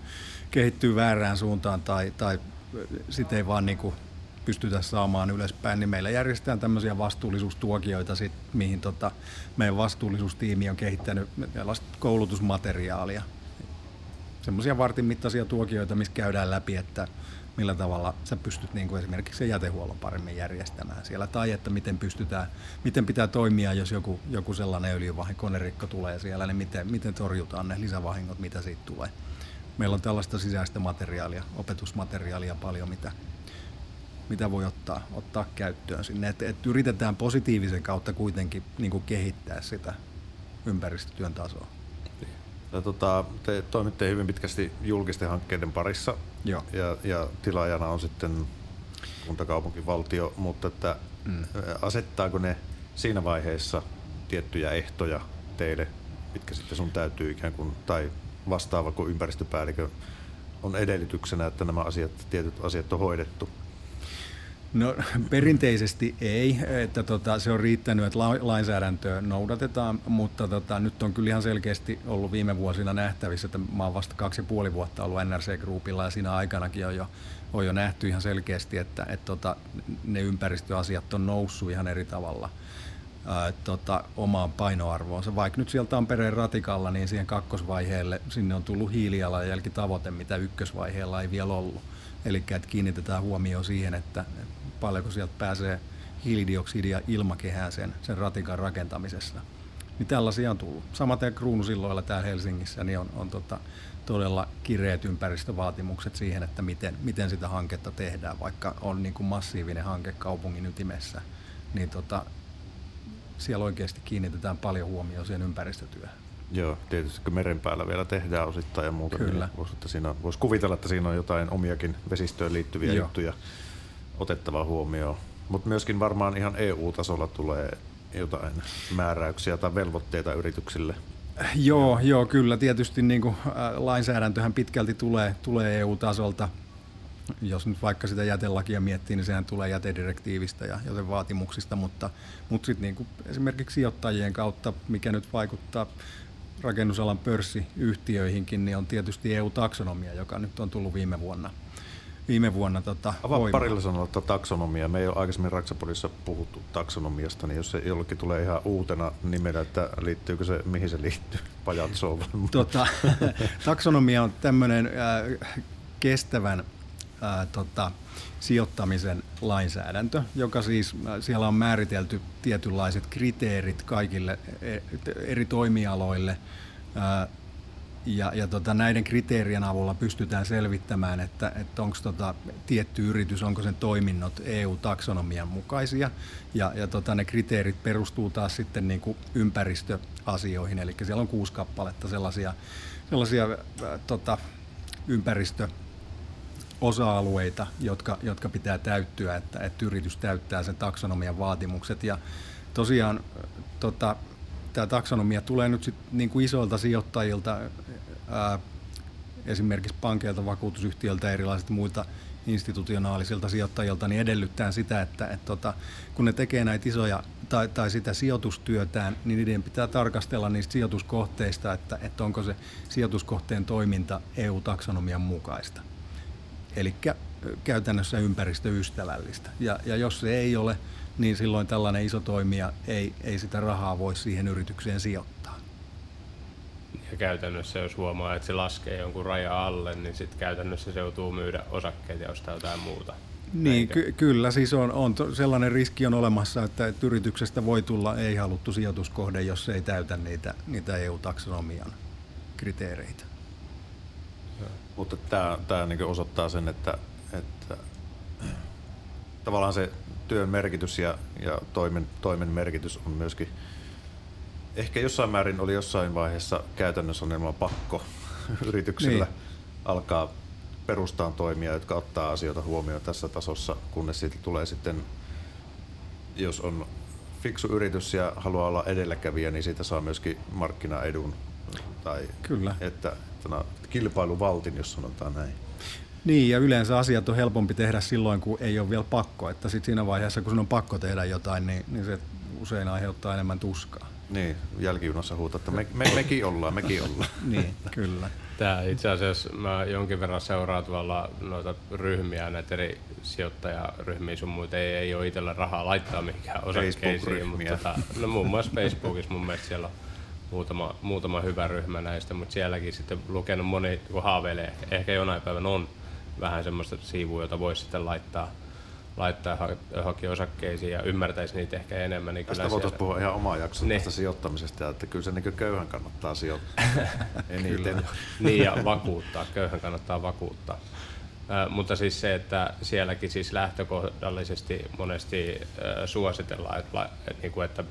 kehittyy väärään suuntaan tai, tai sitten ei vaan niin kuin pystytä saamaan ylöspäin, niin meillä järjestetään tämmöisiä vastuullisuustuokioita, sit, mihin tota, meidän vastuullisuustiimi on kehittänyt koulutusmateriaalia. Semmoisia vartin mittaisia tuokioita, missä käydään läpi, että millä tavalla sä pystyt niin kuin esimerkiksi se jätehuollon paremmin järjestämään siellä, tai että miten, pystytään, miten pitää toimia, jos joku, joku sellainen öljyvahin konerikko tulee siellä, niin miten, miten torjutaan ne lisävahingot, mitä siitä tulee. Meillä on tällaista sisäistä materiaalia, opetusmateriaalia paljon, mitä, mitä voi ottaa, ottaa käyttöön sinne. Et, et yritetään positiivisen kautta kuitenkin niin kuin kehittää sitä ympäristötyön tasoa. Ja, tota, te toimitte hyvin pitkästi julkisten hankkeiden parissa Joo. Ja, ja tilaajana on sitten kuntakaupunki, valtio, mutta että mm. asettaako ne siinä vaiheessa tiettyjä ehtoja teille, mitkä sitten sun täytyy ikään kuin, tai vastaava kuin ympäristöpäällikö on edellytyksenä, että nämä asiat, tietyt asiat on hoidettu? No perinteisesti ei, että tota, se on riittänyt, että lainsäädäntöä noudatetaan, mutta tota, nyt on kyllä ihan selkeästi ollut viime vuosina nähtävissä, että mä oon vasta kaksi ja puoli vuotta ollut NRC-groupilla ja siinä aikanakin on jo, on jo nähty ihan selkeästi, että et, tota, ne ympäristöasiat on noussut ihan eri tavalla ää, tota, omaan painoarvoonsa. Vaikka nyt sieltä Tampereen ratikalla, niin siihen kakkosvaiheelle sinne on tullut hiilijalanjälkitavoite, mitä ykkösvaiheella ei vielä ollut. Eli kiinnitetään huomioon siihen, että paljonko sieltä pääsee hiilidioksidia ilmakehään sen, sen ratikan rakentamisessa. Niin tällaisia on tullut. Samaten kruunusilloilla täällä Helsingissä niin on, on tota, todella kireet ympäristövaatimukset siihen, että miten, miten sitä hanketta tehdään, vaikka on niin kuin massiivinen hanke kaupungin ytimessä, niin tota, siellä oikeasti kiinnitetään paljon huomioon siihen ympäristötyöhön. Joo, tietysti kun meren päällä vielä tehdään osittain ja muuta, Kyllä. niin voisi, että siinä on, voisi kuvitella, että siinä on jotain omiakin vesistöön liittyviä Joo. juttuja otettava huomioon. Mutta myöskin varmaan ihan EU-tasolla tulee jotain määräyksiä tai velvoitteita yrityksille. Joo, joo, kyllä. Tietysti niin kuin, äh, lainsäädäntöhän pitkälti tulee, tulee EU-tasolta. Jos nyt vaikka sitä jätelakia miettii, niin sehän tulee jätedirektiivistä ja jätevaatimuksista, mutta, mutta sitten niin esimerkiksi sijoittajien kautta, mikä nyt vaikuttaa rakennusalan pörssiyhtiöihinkin, niin on tietysti EU-taksonomia, joka nyt on tullut viime vuonna. Viime vuonna tota, Avaa voimaan. parilla sanolla että taksonomia. Me ei ole aikaisemmin Raksapodissa puhuttu taksonomiasta, niin jos se jollekin tulee ihan uutena nimellä, että liittyykö se, mihin se liittyy, pajatsoon Tota, taksonomia on tämmöinen äh, kestävän äh, tota, sijoittamisen lainsäädäntö, joka siis, äh, siellä on määritelty tietynlaiset kriteerit kaikille e- eri toimialoille, äh, ja, ja tota, näiden kriteerien avulla pystytään selvittämään, että, että onko tota, tietty yritys, onko sen toiminnot EU-taksonomian mukaisia. Ja, ja tota, ne kriteerit perustuu taas sitten niin kuin ympäristöasioihin, eli siellä on kuusi kappaletta sellaisia, sellaisia äh, tota, ympäristö osa-alueita, jotka, jotka pitää täyttyä, että, että yritys täyttää sen taksonomian vaatimukset. Ja tosiaan tota, tämä taksonomia tulee nyt sit niin kuin isoilta sijoittajilta, ää, esimerkiksi pankeilta, vakuutusyhtiöiltä, erilaisilta muilta institutionaalisilta sijoittajilta, niin edellyttää sitä, että, että tota, kun ne tekee näitä isoja tai, tai sitä sijoitustyötään, niin niiden pitää tarkastella niistä sijoituskohteista, että, että onko se sijoituskohteen toiminta EU-taksonomian mukaista. Eli käytännössä ympäristöystävällistä. Ja, ja jos se ei ole, niin silloin tällainen iso toimija ei, ei sitä rahaa voi siihen yritykseen sijoittaa. Ja käytännössä jos huomaa, että se laskee jonkun raja alle, niin sitten käytännössä se joutuu myydä osakkeet ja ostaa jotain muuta. Niin, ky- kyllä, siis on, on to, sellainen riski on olemassa, että, että yrityksestä voi tulla ei-haluttu sijoituskohde, jos se ei täytä niitä, niitä EU-taksonomian kriteereitä. Mutta tämä, tämä niin osoittaa sen, että, että tavallaan se työn merkitys ja, ja toimen, toimen merkitys on myöskin ehkä jossain määrin oli jossain vaiheessa käytännössä on enemmän pakko yrityksillä Niin. alkaa perustaan toimia, jotka ottaa asioita huomioon tässä tasossa, kunnes siitä tulee sitten, jos on fiksu yritys ja haluaa olla edelläkävijä, niin siitä saa myöskin markkinaedun tai Kyllä. että, että no, kilpailuvaltin, jos sanotaan näin. Niin, ja yleensä asiat on helpompi tehdä silloin, kun ei ole vielä pakko. Että sit siinä vaiheessa, kun sun on pakko tehdä jotain, niin, niin se usein aiheuttaa enemmän tuskaa. Niin, jälkijunassa huutaa, että me, me, mekin ollaan, mekin ollaan. Niin, kyllä. Tämä itse asiassa mä jonkin verran seuraan tuolla noita ryhmiä, näitä eri sijoittajaryhmiä sun muita. Ei, ei ole itsellä rahaa laittaa mihinkään osakkeisiin, mutta tota, no muun muassa Facebookissa mun mielestä siellä on muutama, muutama hyvä ryhmä näistä, mutta sielläkin sitten lukenut moni, kun haaveilee, ehkä jonain päivänä on vähän semmoista siivua, jota voisi sitten laittaa, laittaa johonkin osakkeisiin ja ymmärtäisi niitä ehkä enemmän. Niin Tästä voitaisiin siellä- puhua ihan omaa jaksoa Niin. tästä sijoittamisesta, että kyllä se niin köyhän kannattaa sijoittaa eniten. niin ja vakuuttaa, köyhän kannattaa vakuuttaa. Ö, mutta siis se, että sielläkin siis lähtökohdallisesti monesti ö, suositellaan, että, että, niin kuin, että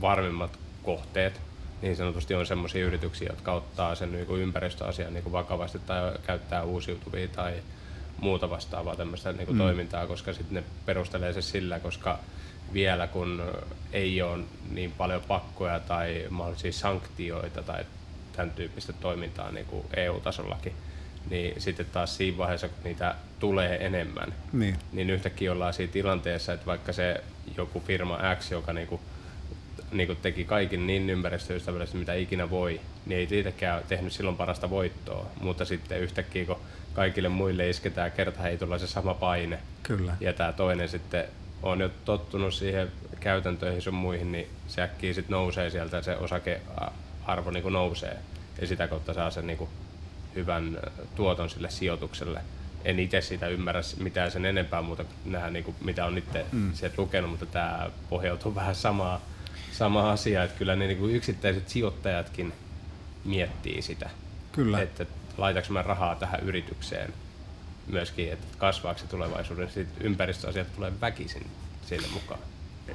varmimmat kohteet niin sanotusti on sellaisia yrityksiä, jotka ottaa sen niin kuin ympäristöasian niin kuin vakavasti tai käyttää uusiutuvia tai muuta vastaavaa tämmöistä niin kuin mm. toimintaa, koska sitten ne perustelee se sillä, koska vielä kun ei ole niin paljon pakkoja tai mahdollisia sanktioita tai tämän tyyppistä toimintaa niin kuin EU-tasollakin, niin sitten taas siinä vaiheessa, kun niitä tulee enemmän, Niin. niin yhtäkkiä ollaan siinä tilanteessa, että vaikka se joku firma X, joka niinku, niinku teki kaikin niin ympäristöystävällisesti, mitä ikinä voi, niin ei siitäkään tehnyt silloin parasta voittoa. Mutta sitten yhtäkkiä, kun kaikille muille isketään kertaheitolla se sama paine, Kyllä. ja tämä toinen sitten on jo tottunut siihen käytäntöihin sun muihin, niin se äkkiä sitten nousee sieltä, se osakearvo niin nousee. Ja sitä kautta saa sen niin hyvän äh, tuoton sille sijoitukselle. En itse sitä ymmärrä mitään sen enempää muuta kuin nähdä, niin kuin, mitä on itse mm. sieltä lukenut, mutta tämä pohjautuu vähän samaa, samaa asiaa, että kyllä ne niin kuin yksittäiset sijoittajatkin miettii sitä, Kyllä. että laitaks mä rahaa tähän yritykseen myöskin, että kasvaako se tulevaisuudessa, sitten ympäristöasiat tulee väkisin sinne mukaan.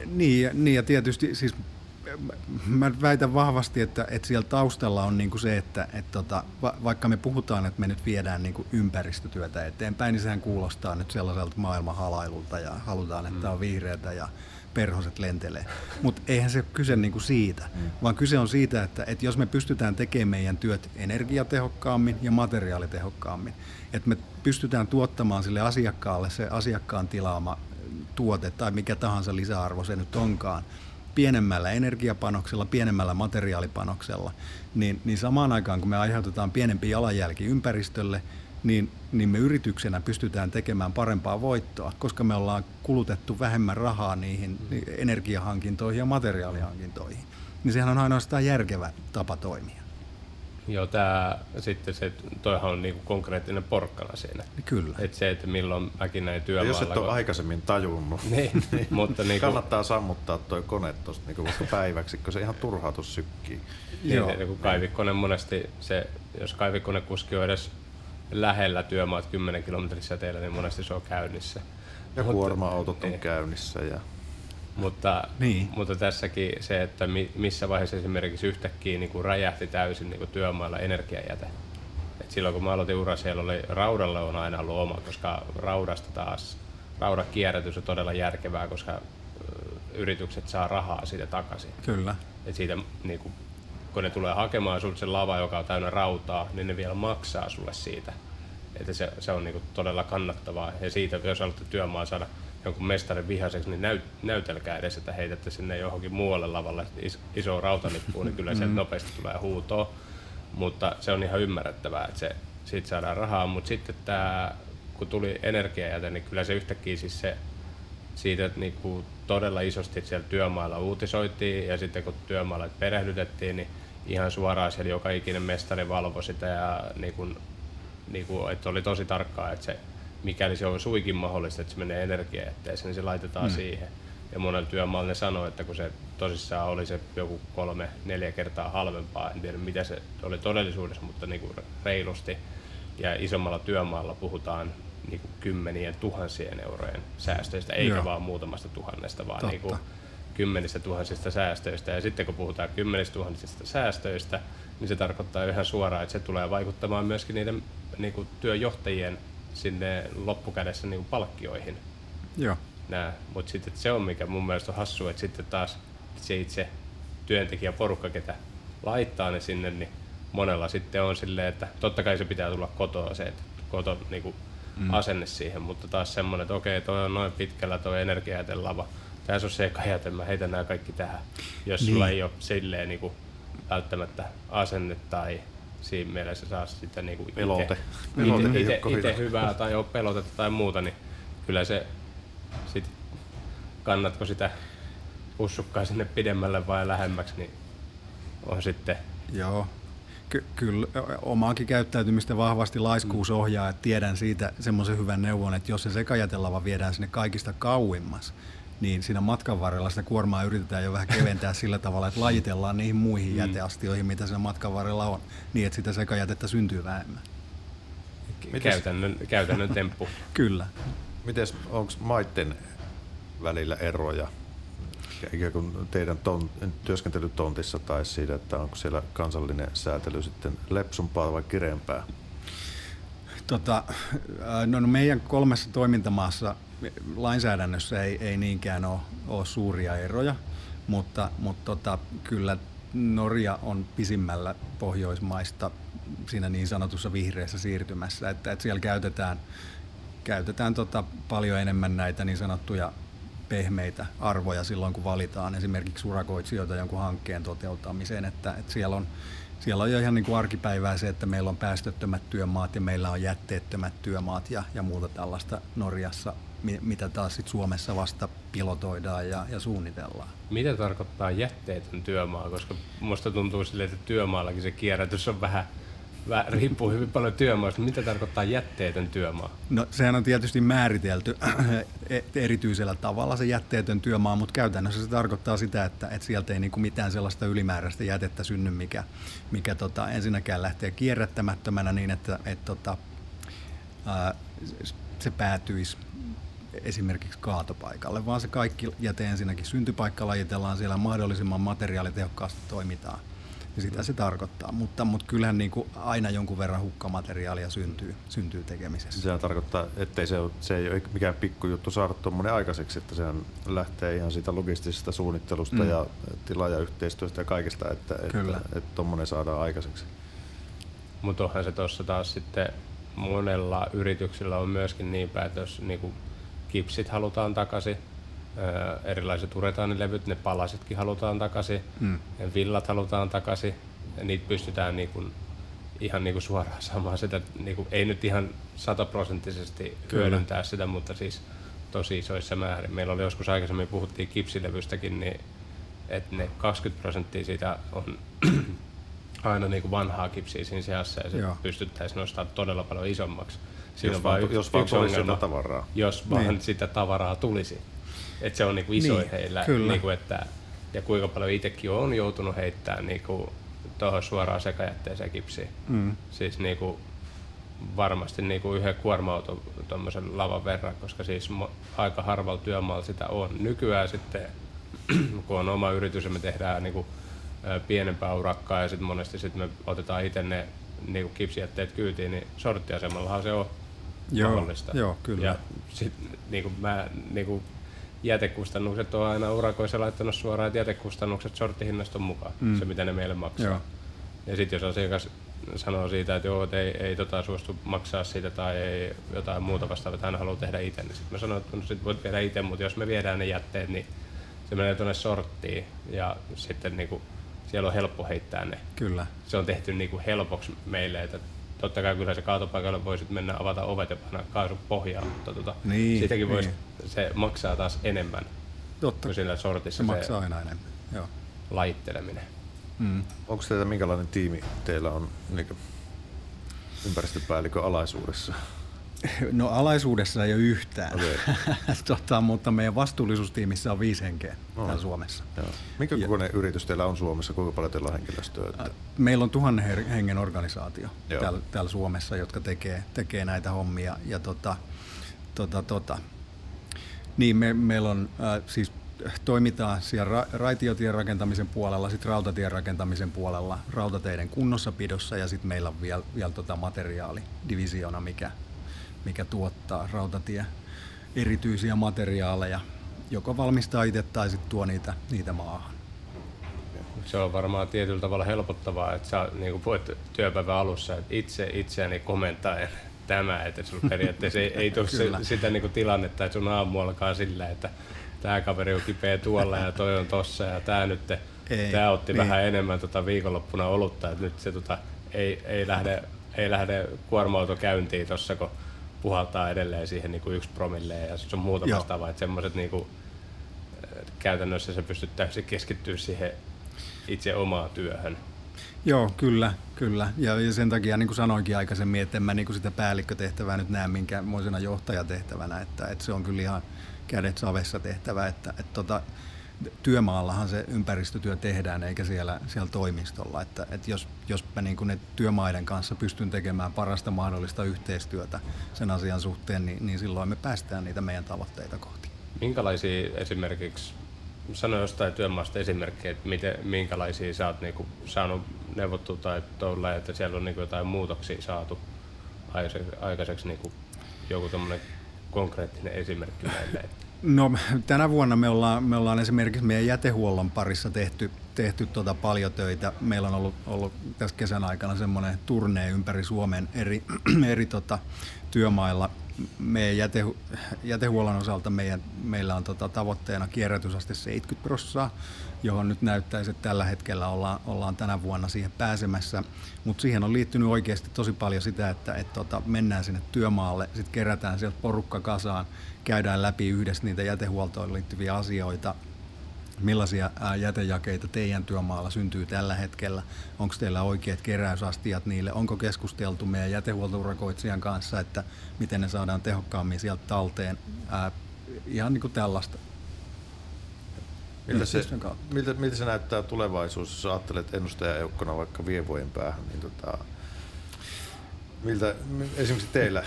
Niin, ja- niin ja tietysti siis mä väitän vahvasti, että, että siellä taustalla on niin kuin se, että, että tota, va, vaikka me puhutaan, että me nyt viedään niin kuin ympäristötyötä eteenpäin, niin sehän kuulostaa nyt sellaiselta maailman halailulta ja halutaan, että mm. on vihreätä ja perhoset lentelee. Mutta eihän se ole kyse niinku siitä, mm. vaan kyse on siitä, että, että jos me pystytään tekemään meidän työt energiatehokkaammin ja materiaalitehokkaammin, että me pystytään tuottamaan sille asiakkaalle se asiakkaan tilaama tuote tai mikä tahansa lisäarvo se nyt onkaan, pienemmällä energiapanoksella, pienemmällä materiaalipanoksella, niin, niin samaan aikaan kun me aiheutetaan pienempi jalanjälki ympäristölle, niin, niin me yrityksenä pystytään tekemään parempaa voittoa, koska me ollaan kulutettu vähemmän rahaa niihin energiahankintoihin ja materiaalihankintoihin. Niin sehän on ainoastaan järkevä tapa toimia. Joo, tää, sitten se, toihan on niinku konkreettinen porkkana siinä. Kyllä. Et se, että milloin mäkin näin työmaalla... Jos et ole kun... aikaisemmin tajunnut, niin, niin, mutta niinku... kannattaa sammuttaa tuo kone tuosta niinku vaikka päiväksi, kun se ihan turhautus sykkii. Niin, Joo. Se, kun kaivikkonen monesti, se, jos kuski on edes lähellä työmaat 10 kilometrissä teillä, niin monesti se on käynnissä. Ja kuorma-autot on niin. käynnissä. Ja... Mutta, niin. mutta tässäkin se, että missä vaiheessa esimerkiksi yhtäkkiä niin kuin räjähti täysin niin kuin työmailla energiajäte. Et silloin kun mä aloitin ura, siellä oli raudalle on aina ollut oma, koska raudasta taas, raudan kierrätys on todella järkevää, koska yritykset saa rahaa siitä takaisin. Kyllä. Et siitä, niin kuin, kun ne tulee hakemaan sinulle sen lava, joka on täynnä rautaa, niin ne vielä maksaa sulle siitä. Että se, se on niin kuin todella kannattavaa. Ja siitä, jos haluatte työmaa saada jonkun mestarin vihaseksi, niin näyt, näytelkää edes, että heitätte sinne johonkin muualle lavalle is, iso rautanippuun, niin kyllä se mm. nopeasti tulee huutoa. Mutta se on ihan ymmärrettävää, että se, siitä saadaan rahaa. Mutta sitten tämä, kun tuli energiajäte, niin kyllä se yhtäkkiä siis se siitä että niin kuin todella isosti siellä työmaalla uutisoitiin ja sitten kun työmaalla perehdytettiin, niin ihan suoraan siellä joka ikinen mestari valvoi sitä ja niin kuin, niin kuin, että oli tosi tarkkaa, että se mikäli se on suikin mahdollista, että se menee energiajätteeseen, niin se laitetaan mm. siihen. Ja monella työmaalla ne sanoi, että kun se tosissaan oli se joku kolme, neljä kertaa halvempaa, en tiedä mitä se oli todellisuudessa, mutta niin kuin reilusti. Ja isommalla työmaalla puhutaan niin kuin kymmenien tuhansien eurojen säästöistä, eikä Joo. vaan muutamasta tuhannesta, vaan niin kuin kymmenistä tuhansista säästöistä. Ja sitten kun puhutaan kymmenistä tuhansista säästöistä, niin se tarkoittaa ihan suoraan, että se tulee vaikuttamaan myöskin niiden niin kuin työjohtajien sinne loppukädessä niin kuin palkkioihin. Joo. Mutta sitten se on mikä mun mielestä on hassu, että sitten taas se itse työntekijäporukka, ketä laittaa ne sinne, niin monella sitten on silleen, että totta kai se pitää tulla kotoa se, että koton niin kuin mm. asenne siihen, mutta taas semmoinen, että okei, toi on noin pitkällä toi energiajätelava, tässä on se sekajäte, mä heitän nämä kaikki tähän, jos niin. sulla ei ole silleen niin kuin, välttämättä asenne tai siinä mielessä saa sitä niin kuin pelote. itse hyvää tai ole pelotetta tai muuta, niin kyllä se sit, kannatko sitä pussukkaa sinne pidemmälle vai lähemmäksi, niin on sitten... Joo, Ky- kyllä omaakin käyttäytymistä vahvasti laiskuus mm. ohjaa, että tiedän siitä semmoisen hyvän neuvon, että jos se sekajätelava viedään sinne kaikista kauimmas, niin siinä matkan varrella sitä kuormaa yritetään jo vähän keventää sillä tavalla, että lajitellaan niihin muihin mm. jäteastioihin, mitä siinä matkan varrella on, niin että sitä sekajätettä syntyy vähemmän. Käytännön, käytännön temppu. Kyllä. Mites, onko maitten välillä eroja ikään kuin teidän ton, työskentelytontissa tai siitä, että onko siellä kansallinen säätely sitten lepsumpaa vai kireempää? Tota, no, no meidän kolmessa toimintamaassa lainsäädännössä ei, ei niinkään ole, ole suuria eroja, mutta, mutta tota, kyllä Norja on pisimmällä Pohjoismaista siinä niin sanotussa vihreässä siirtymässä, että, että siellä käytetään, käytetään tota paljon enemmän näitä niin sanottuja pehmeitä arvoja silloin, kun valitaan esimerkiksi urakoitsijoita jonkun hankkeen toteuttamiseen, että, että siellä on siellä on jo ihan niin kuin arkipäivää se, että meillä on päästöttömät työmaat ja meillä on jätteettömät työmaat ja, ja muuta tällaista Norjassa mitä taas sit Suomessa vasta pilotoidaan ja, ja suunnitellaan. Mitä tarkoittaa jätteetön työmaa? Koska minusta tuntuu sille, että työmaallakin se kierrätys on vähän, riippuu hyvin paljon työmaasta. Mitä tarkoittaa jätteetön työmaa? No sehän on tietysti määritelty e, erityisellä tavalla se jätteetön työmaa, mutta käytännössä se tarkoittaa sitä, että, että sieltä ei niin kuin mitään sellaista ylimääräistä jätettä synny, mikä, mikä tota, ensinnäkään lähtee kierrättämättömänä niin, että, että tota, ää, se päätyisi esimerkiksi kaatopaikalle, vaan se kaikki jäte ensinnäkin syntypaikka lajitellaan siellä mahdollisimman materiaalitehokkaasti toimitaan. Ja sitä se tarkoittaa, mutta, mutta kyllähän niin kuin aina jonkun verran hukkamateriaalia syntyy, syntyy tekemisessä. Sehän tarkoittaa, että se, ole, se ei ole mikään pikkujuttu saada tuommoinen aikaiseksi, että sehän lähtee ihan siitä logistisesta suunnittelusta mm. ja tilaajayhteistyöstä ja kaikesta, että tuommoinen että, että saadaan aikaiseksi. Mutta onhan se tuossa taas sitten monella yrityksellä on myöskin niin päin, että jos niinku kipsit halutaan takaisin, erilaiset uretaanilevyt, ne palasetkin halutaan takaisin, mm. villat halutaan takaisin, ja niitä pystytään niinku, ihan niinku suoraan saamaan sitä, niinku, ei nyt ihan sataprosenttisesti hyödyntää sitä, mutta siis tosi isoissa määrin. Meillä oli joskus aikaisemmin, puhuttiin kipsilevystäkin, niin että ne 20 prosenttia siitä on aina niin kuin vanhaa kipsiä siinä seassa ja se pystyttäisiin nostamaan todella paljon isommaksi. Siinä jos, vaan, yksi, jos vaan yksi ongelma, tavaraa. Jos vaan niin. sitä tavaraa tulisi. Että se on niin kuin isoin niin, heillä. Kyllä. Niin kuin, että, ja kuinka paljon itsekin on joutunut heittämään niin kuin tuohon suoraan sekajätteeseen kipsiin. Mm. Siis niin kuin, varmasti niin kuin yhden kuorma-auton tuommoisen lavan verran, koska siis aika harvalla työmaalla sitä on. Nykyään sitten, kun on oma yritys ja me tehdään niin kuin pienempää urakkaa ja sitten monesti sit me otetaan itse ne niin kuin kipsijätteet kyytiin, niin sorttiasemallahan se on joo, mahdollista. Joo, kyllä. Ja sit, niin kuin mä, niin kuin jätekustannukset on aina urakoissa laittanut suoraan, että jätekustannukset sorttihinnasta on mukaan, mm. se mitä ne meille maksaa. Joo. Ja sitten jos asiakas sanoo siitä, että joo, ei, ei tota suostu maksaa siitä tai ei jotain muuta vastaavaa, että hän haluaa tehdä itse, niin sitten mä sanon, että no sit voit viedä itse, mutta jos me viedään ne jätteet, niin se menee tuonne sorttiin ja sitten niinku siellä on helppo heittää ne. Kyllä. Se on tehty niin kuin helpoksi meille, että totta kai kyllä se kaatopaikalle voisit mennä avata ovet ja panna kaasu pohjaan, mutta tota, niin, siitäkin niin. Voisi, se maksaa taas enemmän totta. kuin sillä sortissa se, se maksaa aina enemmän. Joo. laitteleminen. Mm. Onko teillä minkälainen tiimi teillä on niin ympäristöpäällikön alaisuudessa? No alaisuudessa ei ole yhtään, okay. tota, mutta meidän vastuullisuustiimissä on viisi henkeä no. täällä Suomessa. Joo. Minkä kokoinen ja, yritys teillä on Suomessa? Kuinka paljon teillä on henkilöstöä? Että... Meillä on tuhannen hengen organisaatio täällä, täällä, Suomessa, jotka tekee, tekee näitä hommia. Ja tota, tota, tota. Niin me, meillä on äh, siis toimitaan siellä ra- raitiotien rakentamisen puolella, sitten rautatien rakentamisen puolella, rautateiden kunnossapidossa ja sitten meillä on vielä, vielä tota materiaalidivisiona, mikä, mikä tuottaa rautatie erityisiä materiaaleja, joko valmistaa itse tai sitten tuo niitä, niitä maahan. Se on varmaan tietyllä tavalla helpottavaa, että sä niin kuin voit työpäivän alussa että itse itseäni komentaen tämä, että sulla periaatteessa ei, ei tule se, sitä niin kuin tilannetta, että sun aamu alkaa sillä, että tämä kaveri on kipeä tuolla ja toi on tossa ja tämä nyt ei, tämä otti niin. vähän enemmän tota viikonloppuna olutta, että nyt se tota, ei, ei lähde ei lähde kuorma-auto käyntiin tuossa, kun puhaltaa edelleen siihen niin kuin yksi promille ja se on muuta vastaavaa, että semmoiset niin kuin, käytännössä se pystyt täysin keskittyä siihen itse omaan työhön. Joo, kyllä, kyllä. Ja sen takia, niin kuin sanoinkin aikaisemmin, että en mä niin kuin sitä päällikkötehtävää nyt näe minkämoisena johtajatehtävänä, että, että se on kyllä ihan kädet savessa tehtävä, että, että tota, työmaallahan se ympäristötyö tehdään eikä siellä, siellä toimistolla. Että, että jos, jos mä niin ne työmaiden kanssa pystyn tekemään parasta mahdollista yhteistyötä sen asian suhteen, niin, niin silloin me päästään niitä meidän tavoitteita kohti. Minkälaisia esimerkiksi, sano jostain työmaasta esimerkkejä, että miten, minkälaisia sä oot niinku saanut neuvottua tai tuolla, että siellä on niinku jotain muutoksia saatu aikaiseksi, niinku joku konkreettinen esimerkki? Että No tänä vuonna me ollaan, me ollaan esimerkiksi meidän jätehuollon parissa tehty, tehty tota paljon töitä. Meillä on ollut, ollut tässä kesän aikana semmoinen turnee ympäri Suomen eri, eri tota, työmailla. Meidän jäte, jätehuollon osalta meidän, meillä on tota, tavoitteena kierrätysaste 70 prosenttia, johon nyt näyttäisi, että tällä hetkellä ollaan, ollaan tänä vuonna siihen pääsemässä. Mutta siihen on liittynyt oikeasti tosi paljon sitä, että et, tota, mennään sinne työmaalle, sitten kerätään sieltä porukka kasaan, käydään läpi yhdessä niitä jätehuoltoon liittyviä asioita, millaisia jätejakeita teidän työmaalla syntyy tällä hetkellä, onko teillä oikeat keräysastiat niille, onko keskusteltu meidän jätehuoltourakoitsijan kanssa, että miten ne saadaan tehokkaammin sieltä talteen, ää, ihan niin kuin tällaista. Miltä se, miltä, miltä se näyttää tulevaisuus, jos ajattelet ennustajaeukkona vaikka vie vuoden päähän, niin tota, miltä esimerkiksi teillä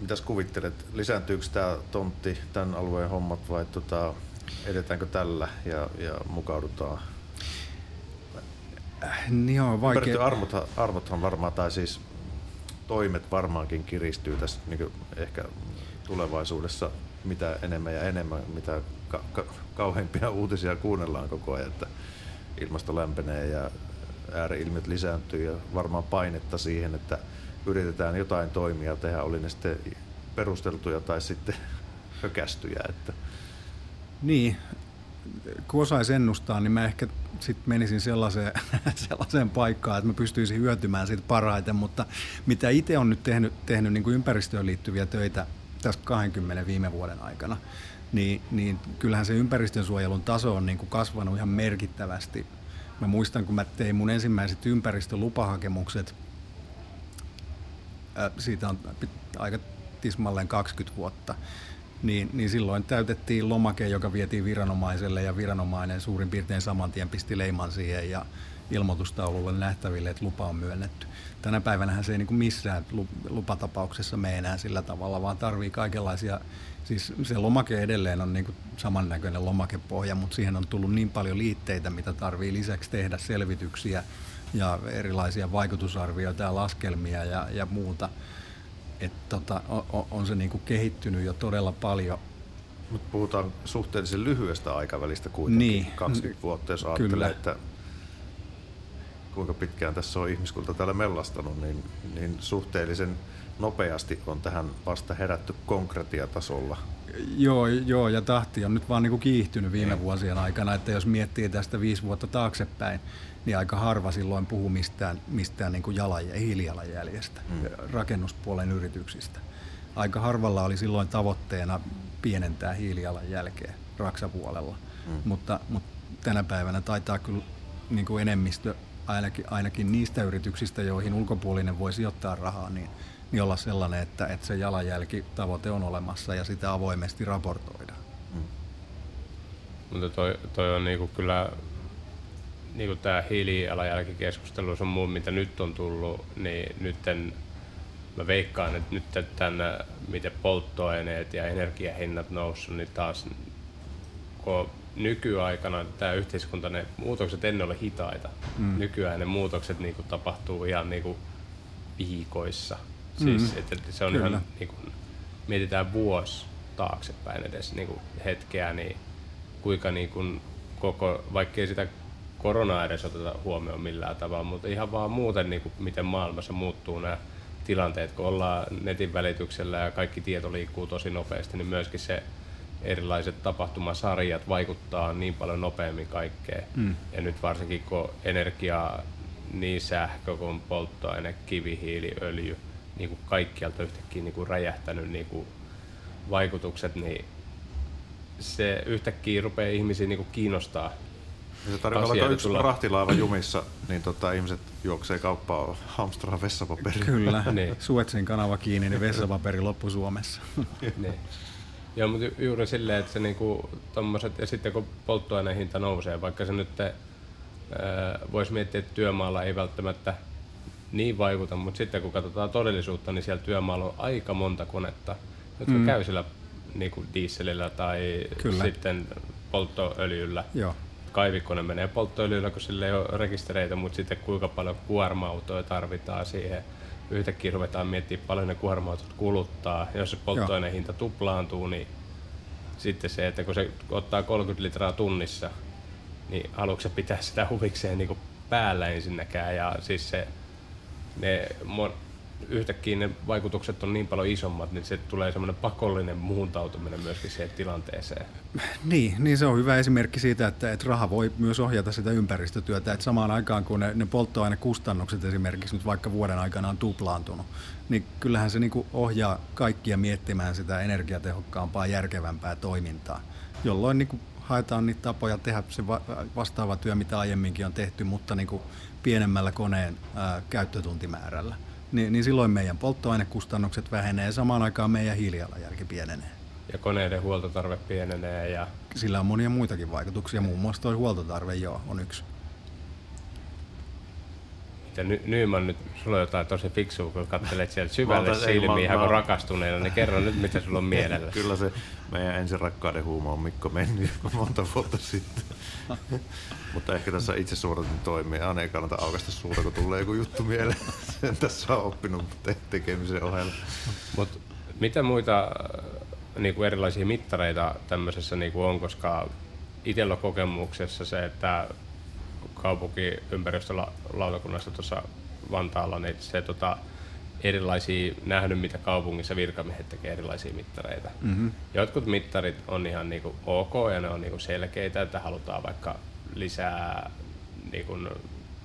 mitäs kuvittelet, lisääntyykö tämä tontti, tämän alueen hommat vai tota, edetäänkö tällä ja, ja mukaudutaan? Niin on vaikea. Ympäristöarvothan arvothan varmaan, tai siis toimet varmaankin kiristyy tässä niin ehkä tulevaisuudessa mitä enemmän ja enemmän, mitä ka- ka- kauheimpia uutisia kuunnellaan koko ajan, että ilmasto lämpenee ja ääriilmiöt lisääntyy ja varmaan painetta siihen, että yritetään jotain toimia tehdä, oli ne sitten perusteltuja tai sitten hökästyjä. Että. Niin, kun osaisi ennustaa, niin mä ehkä sit menisin sellaiseen, sellaiseen paikkaan, että mä pystyisin hyötymään siitä parhaiten, mutta mitä itse on nyt tehnyt, tehnyt niin kuin ympäristöön liittyviä töitä tässä 20 viime vuoden aikana, niin, niin kyllähän se ympäristönsuojelun taso on niin kuin kasvanut ihan merkittävästi. Mä muistan, kun mä tein mun ensimmäiset ympäristölupahakemukset, siitä on aika tismalleen 20 vuotta, niin, niin silloin täytettiin lomake, joka vietiin viranomaiselle ja viranomainen suurin piirtein saman tien pisti leiman siihen ja ilmoitustaululle nähtäville, että lupa on myönnetty. Tänä päivänä se ei niin kuin missään lupatapauksessa mene enää sillä tavalla, vaan tarvii kaikenlaisia, siis se lomake edelleen on niin kuin samannäköinen lomakepohja, mutta siihen on tullut niin paljon liitteitä, mitä tarvii lisäksi tehdä selvityksiä ja erilaisia vaikutusarvioita ja laskelmia ja, ja muuta että tota, on, on se niin kuin kehittynyt jo todella paljon. Mutta puhutaan suhteellisen lyhyestä aikavälistä kuitenkin, niin. 20 vuotta, jos ajattelee, Kyllä. että kuinka pitkään tässä on ihmiskunta täällä mellastanut, niin, niin suhteellisen nopeasti on tähän vasta herätty konkretiatasolla. Joo, joo, ja tahti on nyt vaan niin kuin kiihtynyt viime niin. vuosien aikana, että jos miettii tästä viisi vuotta taaksepäin, niin aika harva silloin puhuu mistään, mistään niin kuin jalanjä, hiilijalanjäljestä mm. rakennuspuolen yrityksistä. Aika harvalla oli silloin tavoitteena pienentää hiilijalanjälkeä raksapuolella, mm. mutta, mutta tänä päivänä taitaa kyllä niin kuin enemmistö ainakin, ainakin niistä yrityksistä, joihin ulkopuolinen voi sijoittaa rahaa, niin, niin olla sellainen, että, että se jalanjälkitavoite on olemassa ja sitä avoimesti raportoidaan. Mm. Mutta toi, toi on niinku kyllä niin kuin tämä hiilijalanjälkikeskustelu on muu, mitä nyt on tullut, niin nytten mä veikkaan, että nyt tämän, miten polttoaineet ja energiahinnat noussut, niin taas kun nykyaikana tämä yhteiskunta, ne muutokset ennen ole hitaita. Mm. Nykyään ne muutokset niin kuin, tapahtuu ihan niin kuin, viikoissa. Siis, mm. että se on Kyllä. ihan, niin kuin, mietitään vuosi taaksepäin edes niin kuin, hetkeä, niin kuinka niin kuin, koko, vaikkei sitä koronaa edes oteta huomioon millään tavalla, mutta ihan vaan muuten, niin kuin, miten maailmassa muuttuu nämä tilanteet, kun ollaan netin välityksellä ja kaikki tieto liikkuu tosi nopeasti, niin myöskin se erilaiset tapahtumasarjat vaikuttaa niin paljon nopeammin kaikkeen. Mm. Ja nyt varsinkin kun energia, niin sähkö kuin polttoaine, kivihiili, öljy, niin kuin kaikkialta yhtäkkiä niin kuin räjähtänyt niin kuin vaikutukset, niin se yhtäkkiä rupeaa ihmisiä niin kuin kiinnostaa se tarjoaa olla yksi tulla. rahtilaiva jumissa, niin tota, ihmiset juoksee kauppaa hamstraa vessapaperia. Kyllä, niin. Suetsin kanava kiinni, niin vessapaperi loppu Suomessa. niin. Joo, mutta juuri silleen, että se niinku, tommoset, ja sitten kun polttoaineen hinta nousee, vaikka se nyt voisi miettiä, että työmaalla ei välttämättä niin vaikuta, mutta sitten kun katsotaan todellisuutta, niin siellä työmaalla on aika monta konetta, jotka mm. käy sillä niin kuin dieselillä tai Kyllä. sitten polttoöljyllä. Joo kaivikone menee polttoöljyllä, kun sille ei ole rekistereitä, mutta sitten kuinka paljon kuorma-autoja tarvitaan siihen. Yhtäkkiä ruvetaan miettimään paljon ne kuorma-autot kuluttaa. Jos se polttoaineen hinta tuplaantuu, niin sitten se, että kun se ottaa 30 litraa tunnissa, niin haluatko pitää sitä huvikseen niin päällä ensinnäkään. Ja siis se, ne yhtäkkiä ne vaikutukset on niin paljon isommat, niin se tulee semmoinen pakollinen muuntautuminen myöskin siihen tilanteeseen. Niin, niin se on hyvä esimerkki siitä, että, että raha voi myös ohjata sitä ympäristötyötä. Että samaan aikaan kun ne, ne polttoainekustannukset esimerkiksi nyt vaikka vuoden aikana on tuplaantunut, niin kyllähän se niin ohjaa kaikkia miettimään sitä energiatehokkaampaa, järkevämpää toimintaa, jolloin niin haetaan niitä tapoja tehdä se vastaava työ, mitä aiemminkin on tehty, mutta niin kuin pienemmällä koneen ää, käyttötuntimäärällä niin, niin silloin meidän polttoainekustannukset vähenee ja samaan aikaan meidän hiilijalanjälki pienenee. Ja koneiden huoltotarve pienenee. Ja... Sillä on monia muitakin vaikutuksia, muun muassa tuo huoltotarve jo on yksi. Sitten Ny- Nyman nyt, sulla on jotain tosi fiksua, kun katselet sieltä syvälle otan- silmiin, mä- kuin rakastuneena, niin kerro nyt, mitä sulla on mielellä. Kyllä se meidän ensin rakkauden huuma on Mikko mennyt monta vuotta sitten. Mutta ehkä tässä itse suoratin toimii. Aina ei kannata aukaista suuta, kun tulee joku juttu mieleen. Sen tässä on oppinut te- tekemisen ohella. Mut mitä muita niinku erilaisia mittareita tämmöisessä niinku on, koska itsellä kokemuksessa se, että kaupunkiympäristölautakunnassa tuossa Vantaalla, niin se tota, erilaisia, nähnyt mitä kaupungissa virkamiehet tekee erilaisia mittareita. Mm-hmm. Jotkut mittarit on ihan niinku ok ja ne on niinku selkeitä, että halutaan vaikka lisää niinku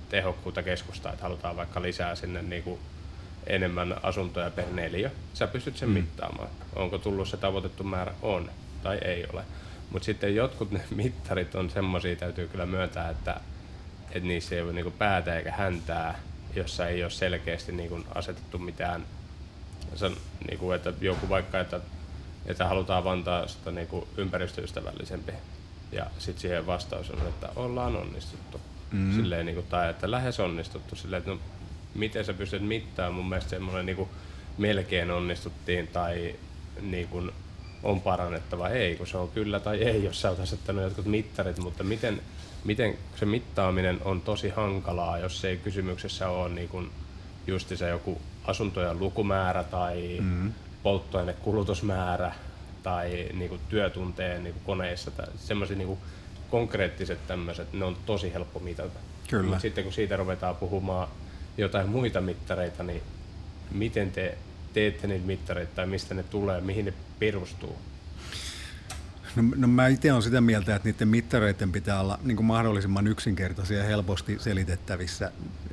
tehokkuutta keskustaa, että halutaan vaikka lisää sinne niinku enemmän asuntoja per neliö. Sä pystyt sen mm. mittaamaan. Onko tullut se tavoitettu määrä? On tai ei ole. Mutta sitten jotkut ne mittarit on semmoisia, täytyy kyllä myöntää, että, että niissä ei ole niinku päätä eikä häntää, jossa ei ole selkeästi niinku asetettu mitään, san, niinku, että joku vaikka, että, että halutaan Vantaasta niinku ympäristöystävällisempi. Ja sitten siihen vastaus on, että ollaan onnistuttu. Mm-hmm. Silleen, niinku, tai että lähes onnistuttu. Silleen, että no, miten sä pystyt mittaamaan, mun mielestä semmoinen niinku, melkein onnistuttiin tai niinku, on parannettava, ei, kun se on kyllä tai ei, jos sä oot asettanut jotkut mittarit, mutta miten, miten se mittaaminen on tosi hankalaa, jos ei kysymyksessä ole niin kuin justi se joku asuntojen lukumäärä tai mm. polttoainekulutusmäärä tai niin kuin työtunteen niin kuin koneissa tai semmoiset niin konkreettiset tämmöiset, ne on tosi helppo mitata. Kyllä. Mut sitten kun siitä ruvetaan puhumaan jotain muita mittareita, niin miten te teette niitä mittareita tai mistä ne tulee, mihin ne perustuu? No, no mä itse olen sitä mieltä, että niiden mittareiden pitää olla niin kuin mahdollisimman yksinkertaisia ja helposti selitettävissä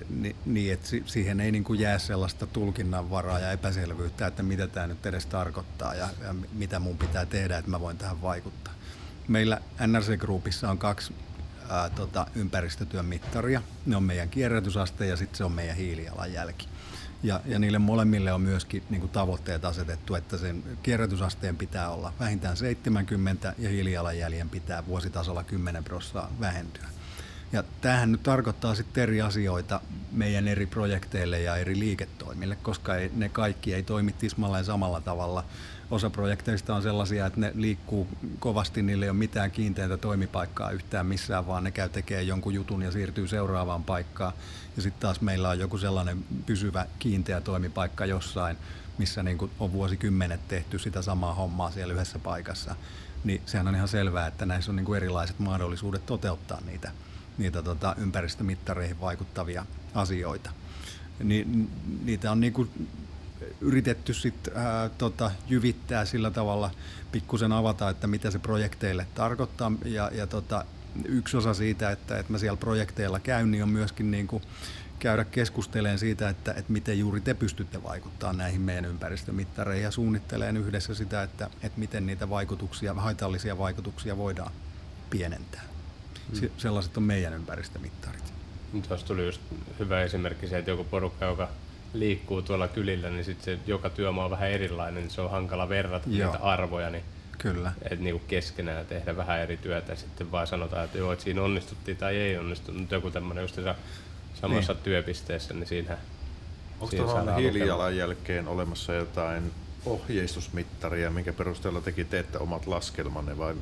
ni, niin, että si, siihen ei niin kuin jää sellaista tulkinnanvaraa ja epäselvyyttä, että mitä tämä nyt edes tarkoittaa ja, ja mitä mun pitää tehdä, että mä voin tähän vaikuttaa. Meillä NRC Groupissa on kaksi ää, tota, ympäristötyön mittaria. Ne on meidän kierrätysaste ja sitten se on meidän hiilijalanjälki. Ja, ja niille molemmille on myöskin niin kuin tavoitteet asetettu, että sen kierrätysasteen pitää olla vähintään 70 ja hiilijalanjäljen pitää vuositasolla 10 prosenttia vähentyä. Ja tämähän nyt tarkoittaa sitten eri asioita meidän eri projekteille ja eri liiketoimille, koska ei, ne kaikki ei toimi tismalleen samalla tavalla. Osa projekteista on sellaisia, että ne liikkuu kovasti, niille ei ole mitään kiinteää toimipaikkaa yhtään missään, vaan ne käy tekemään jonkun jutun ja siirtyy seuraavaan paikkaan. Ja sitten taas meillä on joku sellainen pysyvä kiinteä toimipaikka jossain, missä niin kuin on vuosikymmenet tehty sitä samaa hommaa siellä yhdessä paikassa. Niin sehän on ihan selvää, että näissä on niin kuin erilaiset mahdollisuudet toteuttaa niitä, niitä tota ympäristömittareihin vaikuttavia asioita. Ni, niitä on niin kuin yritetty sit, ää, tota, jyvittää sillä tavalla, pikkusen avata, että mitä se projekteille tarkoittaa. Ja, ja tota, yksi osa siitä, että, että mä siellä projekteilla käyn, niin on myöskin niin kuin käydä keskustelemaan siitä, että, että miten juuri te pystytte vaikuttamaan näihin meidän ympäristömittareihin ja suunnitteleen yhdessä sitä, että, että miten niitä vaikutuksia, haitallisia vaikutuksia voidaan pienentää. Se, sellaiset on meidän ympäristömittarit. Tuossa tuli just hyvä esimerkki se, että joku porukka, joka liikkuu tuolla kylillä, niin sitten se joka työmaa on vähän erilainen, niin se on hankala verrata Joo. niitä arvoja, niin Kyllä. että niinku keskenään tehdä vähän eri työtä ja sitten vaan sanotaan, että joo, että siinä onnistuttiin tai ei onnistunut. Nyt joku tämmöinen just tässä samassa niin. työpisteessä, niin siinä Onko siinä tuohon hiilijalanjälkeen olemassa jotain ohjeistusmittaria, minkä perusteella teki teette omat laskelmanne vai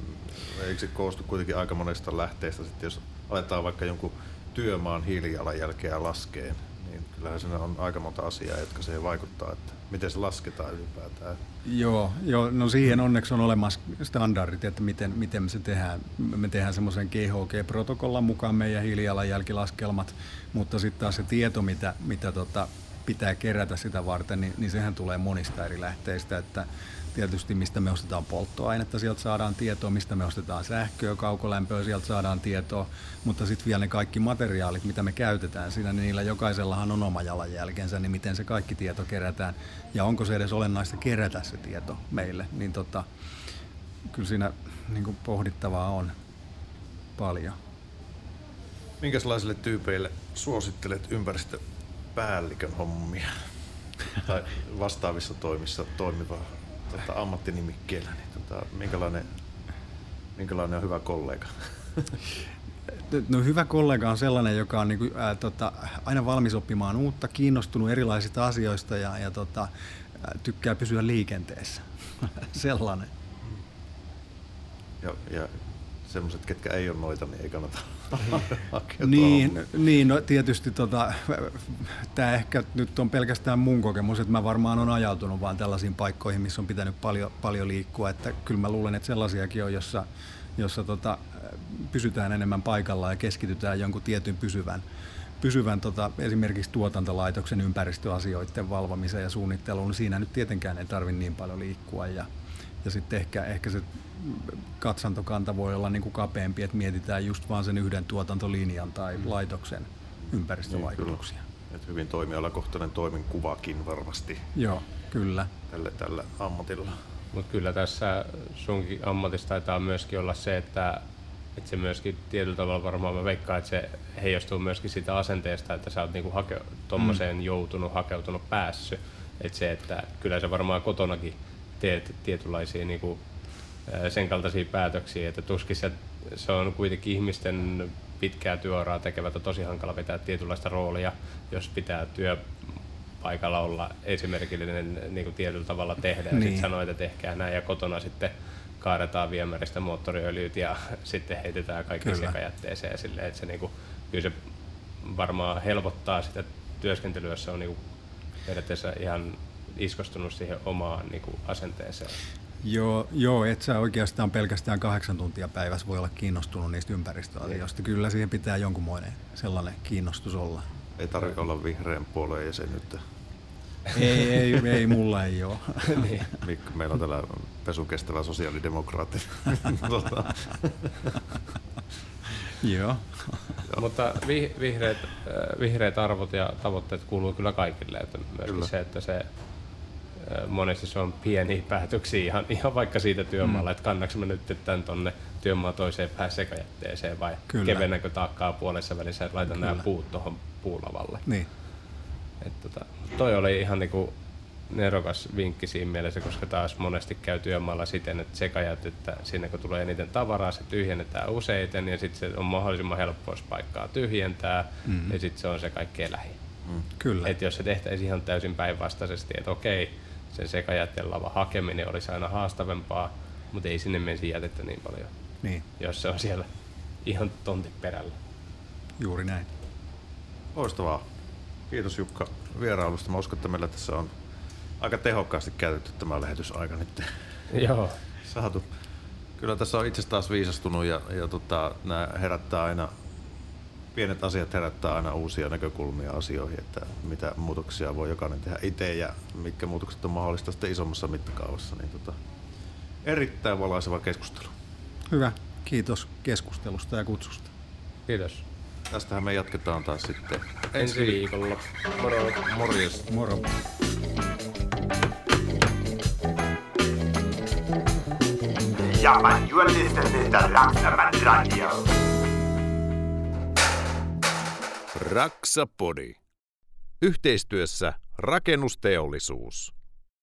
eikö se koostu kuitenkin aika monesta lähteestä sitten, jos aletaan vaikka jonkun työmaan hiilijalanjälkeä laskeen, niin kyllähän siinä on aika monta asiaa, jotka siihen vaikuttaa, että miten se lasketaan ylipäätään. Joo, joo, no siihen onneksi on olemassa standardit, että miten, miten se tehdään. Me tehdään semmoisen GHG-protokollan mukaan meidän hiilijalanjälkilaskelmat, mutta sitten taas se tieto, mitä, mitä tota, pitää kerätä sitä varten, niin, niin sehän tulee monista eri lähteistä, että tietysti mistä me ostetaan polttoainetta, sieltä saadaan tietoa, mistä me ostetaan sähköä, kaukolämpöä, sieltä saadaan tietoa, mutta sitten vielä ne kaikki materiaalit, mitä me käytetään siinä, niin niillä jokaisellahan on oma jalanjälkensä, niin miten se kaikki tieto kerätään ja onko se edes olennaista kerätä se tieto meille, niin tota, kyllä siinä niin pohdittavaa on paljon. Minkälaisille tyypeille suosittelet ympäristöpäällikön hommia tai vastaavissa toimissa toimivaa tota, ammattinimikkeellä, niin tota, minkälainen, minkälainen on hyvä kollega? No hyvä kollega on sellainen, joka on niin kuin, ää, tota, aina valmis oppimaan uutta, kiinnostunut erilaisista asioista ja, ja tota, ää, tykkää pysyä liikenteessä. sellainen. Ja, ja semmoiset, ketkä ei ole noita, niin ei kannata Niin, niin no tietysti tota, tämä ehkä nyt on pelkästään mun kokemus, että mä varmaan on ajautunut vaan tällaisiin paikkoihin, missä on pitänyt paljon, paljon liikkua, että kyllä mä luulen, että sellaisiakin on, jossa, jossa tota, pysytään enemmän paikalla ja keskitytään jonkun tietyn pysyvän, pysyvän tota, esimerkiksi tuotantolaitoksen ympäristöasioiden valvomiseen ja suunnitteluun. Siinä nyt tietenkään ei tarvitse niin paljon liikkua ja, ja sitten ehkä, ehkä se katsantokanta voi olla niin kuin kapeampi, että mietitään just vaan sen yhden tuotantolinjan tai laitoksen ympäristövaikutuksia. Niin, Et hyvin toimialakohtainen toiminkuvakin varmasti Joo, kyllä. tälle, tällä ammatilla. Mutta kyllä tässä sunkin ammatissa taitaa myöskin olla se, että, että se myöskin tietyllä tavalla varmaan mä veikkaan, että se heijastuu myöskin siitä asenteesta, että sä oot niinku hake, tommoseen mm. joutunut, hakeutunut, päässyt. Että se, että kyllä se varmaan kotonakin teet tietynlaisia niinku, sen kaltaisia päätöksiä, että tuskin se, se on kuitenkin ihmisten pitkää työuraa tekevät on tosi hankala vetää tietynlaista roolia, jos pitää työpaikalla olla esimerkillinen niin kuin tietyllä tavalla tehdä. Ja niin. sitten sanoit, että ehkä näin ja kotona sitten kaadetaan viemäristä moottoriöljyt ja sitten heitetään kaikki sekajätteeseen. Ja silleen, että se, niin kuin, kyllä se varmaan helpottaa sitä työskentelyä, se on niin kuin, periaatteessa ihan iskostunut siihen omaan niin kuin, asenteeseen. Joo, joo, et sä oikeastaan pelkästään kahdeksan tuntia päivässä voi olla kiinnostunut niistä ympäristöasioista. Kyllä siihen pitää jonkunmoinen sellainen kiinnostus olla. Ei tarvitse olla vihreän puoleen jäsenyyttä. Ei, ei, ei, mulla ei ole. niin. Mikko, meillä on täällä pesukestävä sosiaalidemokraatti. Tota. Joo. Mutta vi, vihreät, vihreät arvot ja tavoitteet kuuluu kyllä kaikille. Että myöskin kyllä. se, että se monesti se on pieniä päätöksiä ihan, ihan vaikka siitä työmaalla, mm. että kannaks mä nyt tämän tonne työmaan toiseen päähän sekajätteeseen vai Kyllä. kevennäkö taakkaa puolessa välissä, että laitan Kyllä. nämä puut tuohon puulavalle. Niin. Et tota, toi oli ihan niinku nerokas vinkki siinä mielessä, koska taas monesti käy työmaalla siten, että sekajät, että sinne kun tulee eniten tavaraa, se tyhjennetään useiten ja sitten se on mahdollisimman helppoa paikkaa tyhjentää mm. ja sitten se on se kaikkein lähi. Mm. Kyllä. Et jos se tehtäisiin ihan täysin päinvastaisesti, että okei, sen sekajätelavan hakeminen olisi aina haastavempaa, mutta ei sinne menisi jätettä niin paljon, niin. jos se on siellä ihan tontin perällä. Juuri näin. Loistavaa. Kiitos Jukka vierailusta. Mä uskon, että meillä tässä on aika tehokkaasti käytetty tämä lähetysaika nyt. Joo. Saatu. Kyllä tässä on itse taas viisastunut ja, ja tota, nämä herättää aina pienet asiat herättää aina uusia näkökulmia asioihin, että mitä muutoksia voi jokainen tehdä itse ja mitkä muutokset on mahdollista sitten isommassa mittakaavassa. Niin tota, erittäin valaiseva keskustelu. Hyvä. Kiitos keskustelusta ja kutsusta. Kiitos. Tästähän me jatketaan taas sitten ensi viikolla. Moro. Morjes. Moro. Ja, man, you are listening to Radio. Raksapodi. Yhteistyössä rakennusteollisuus.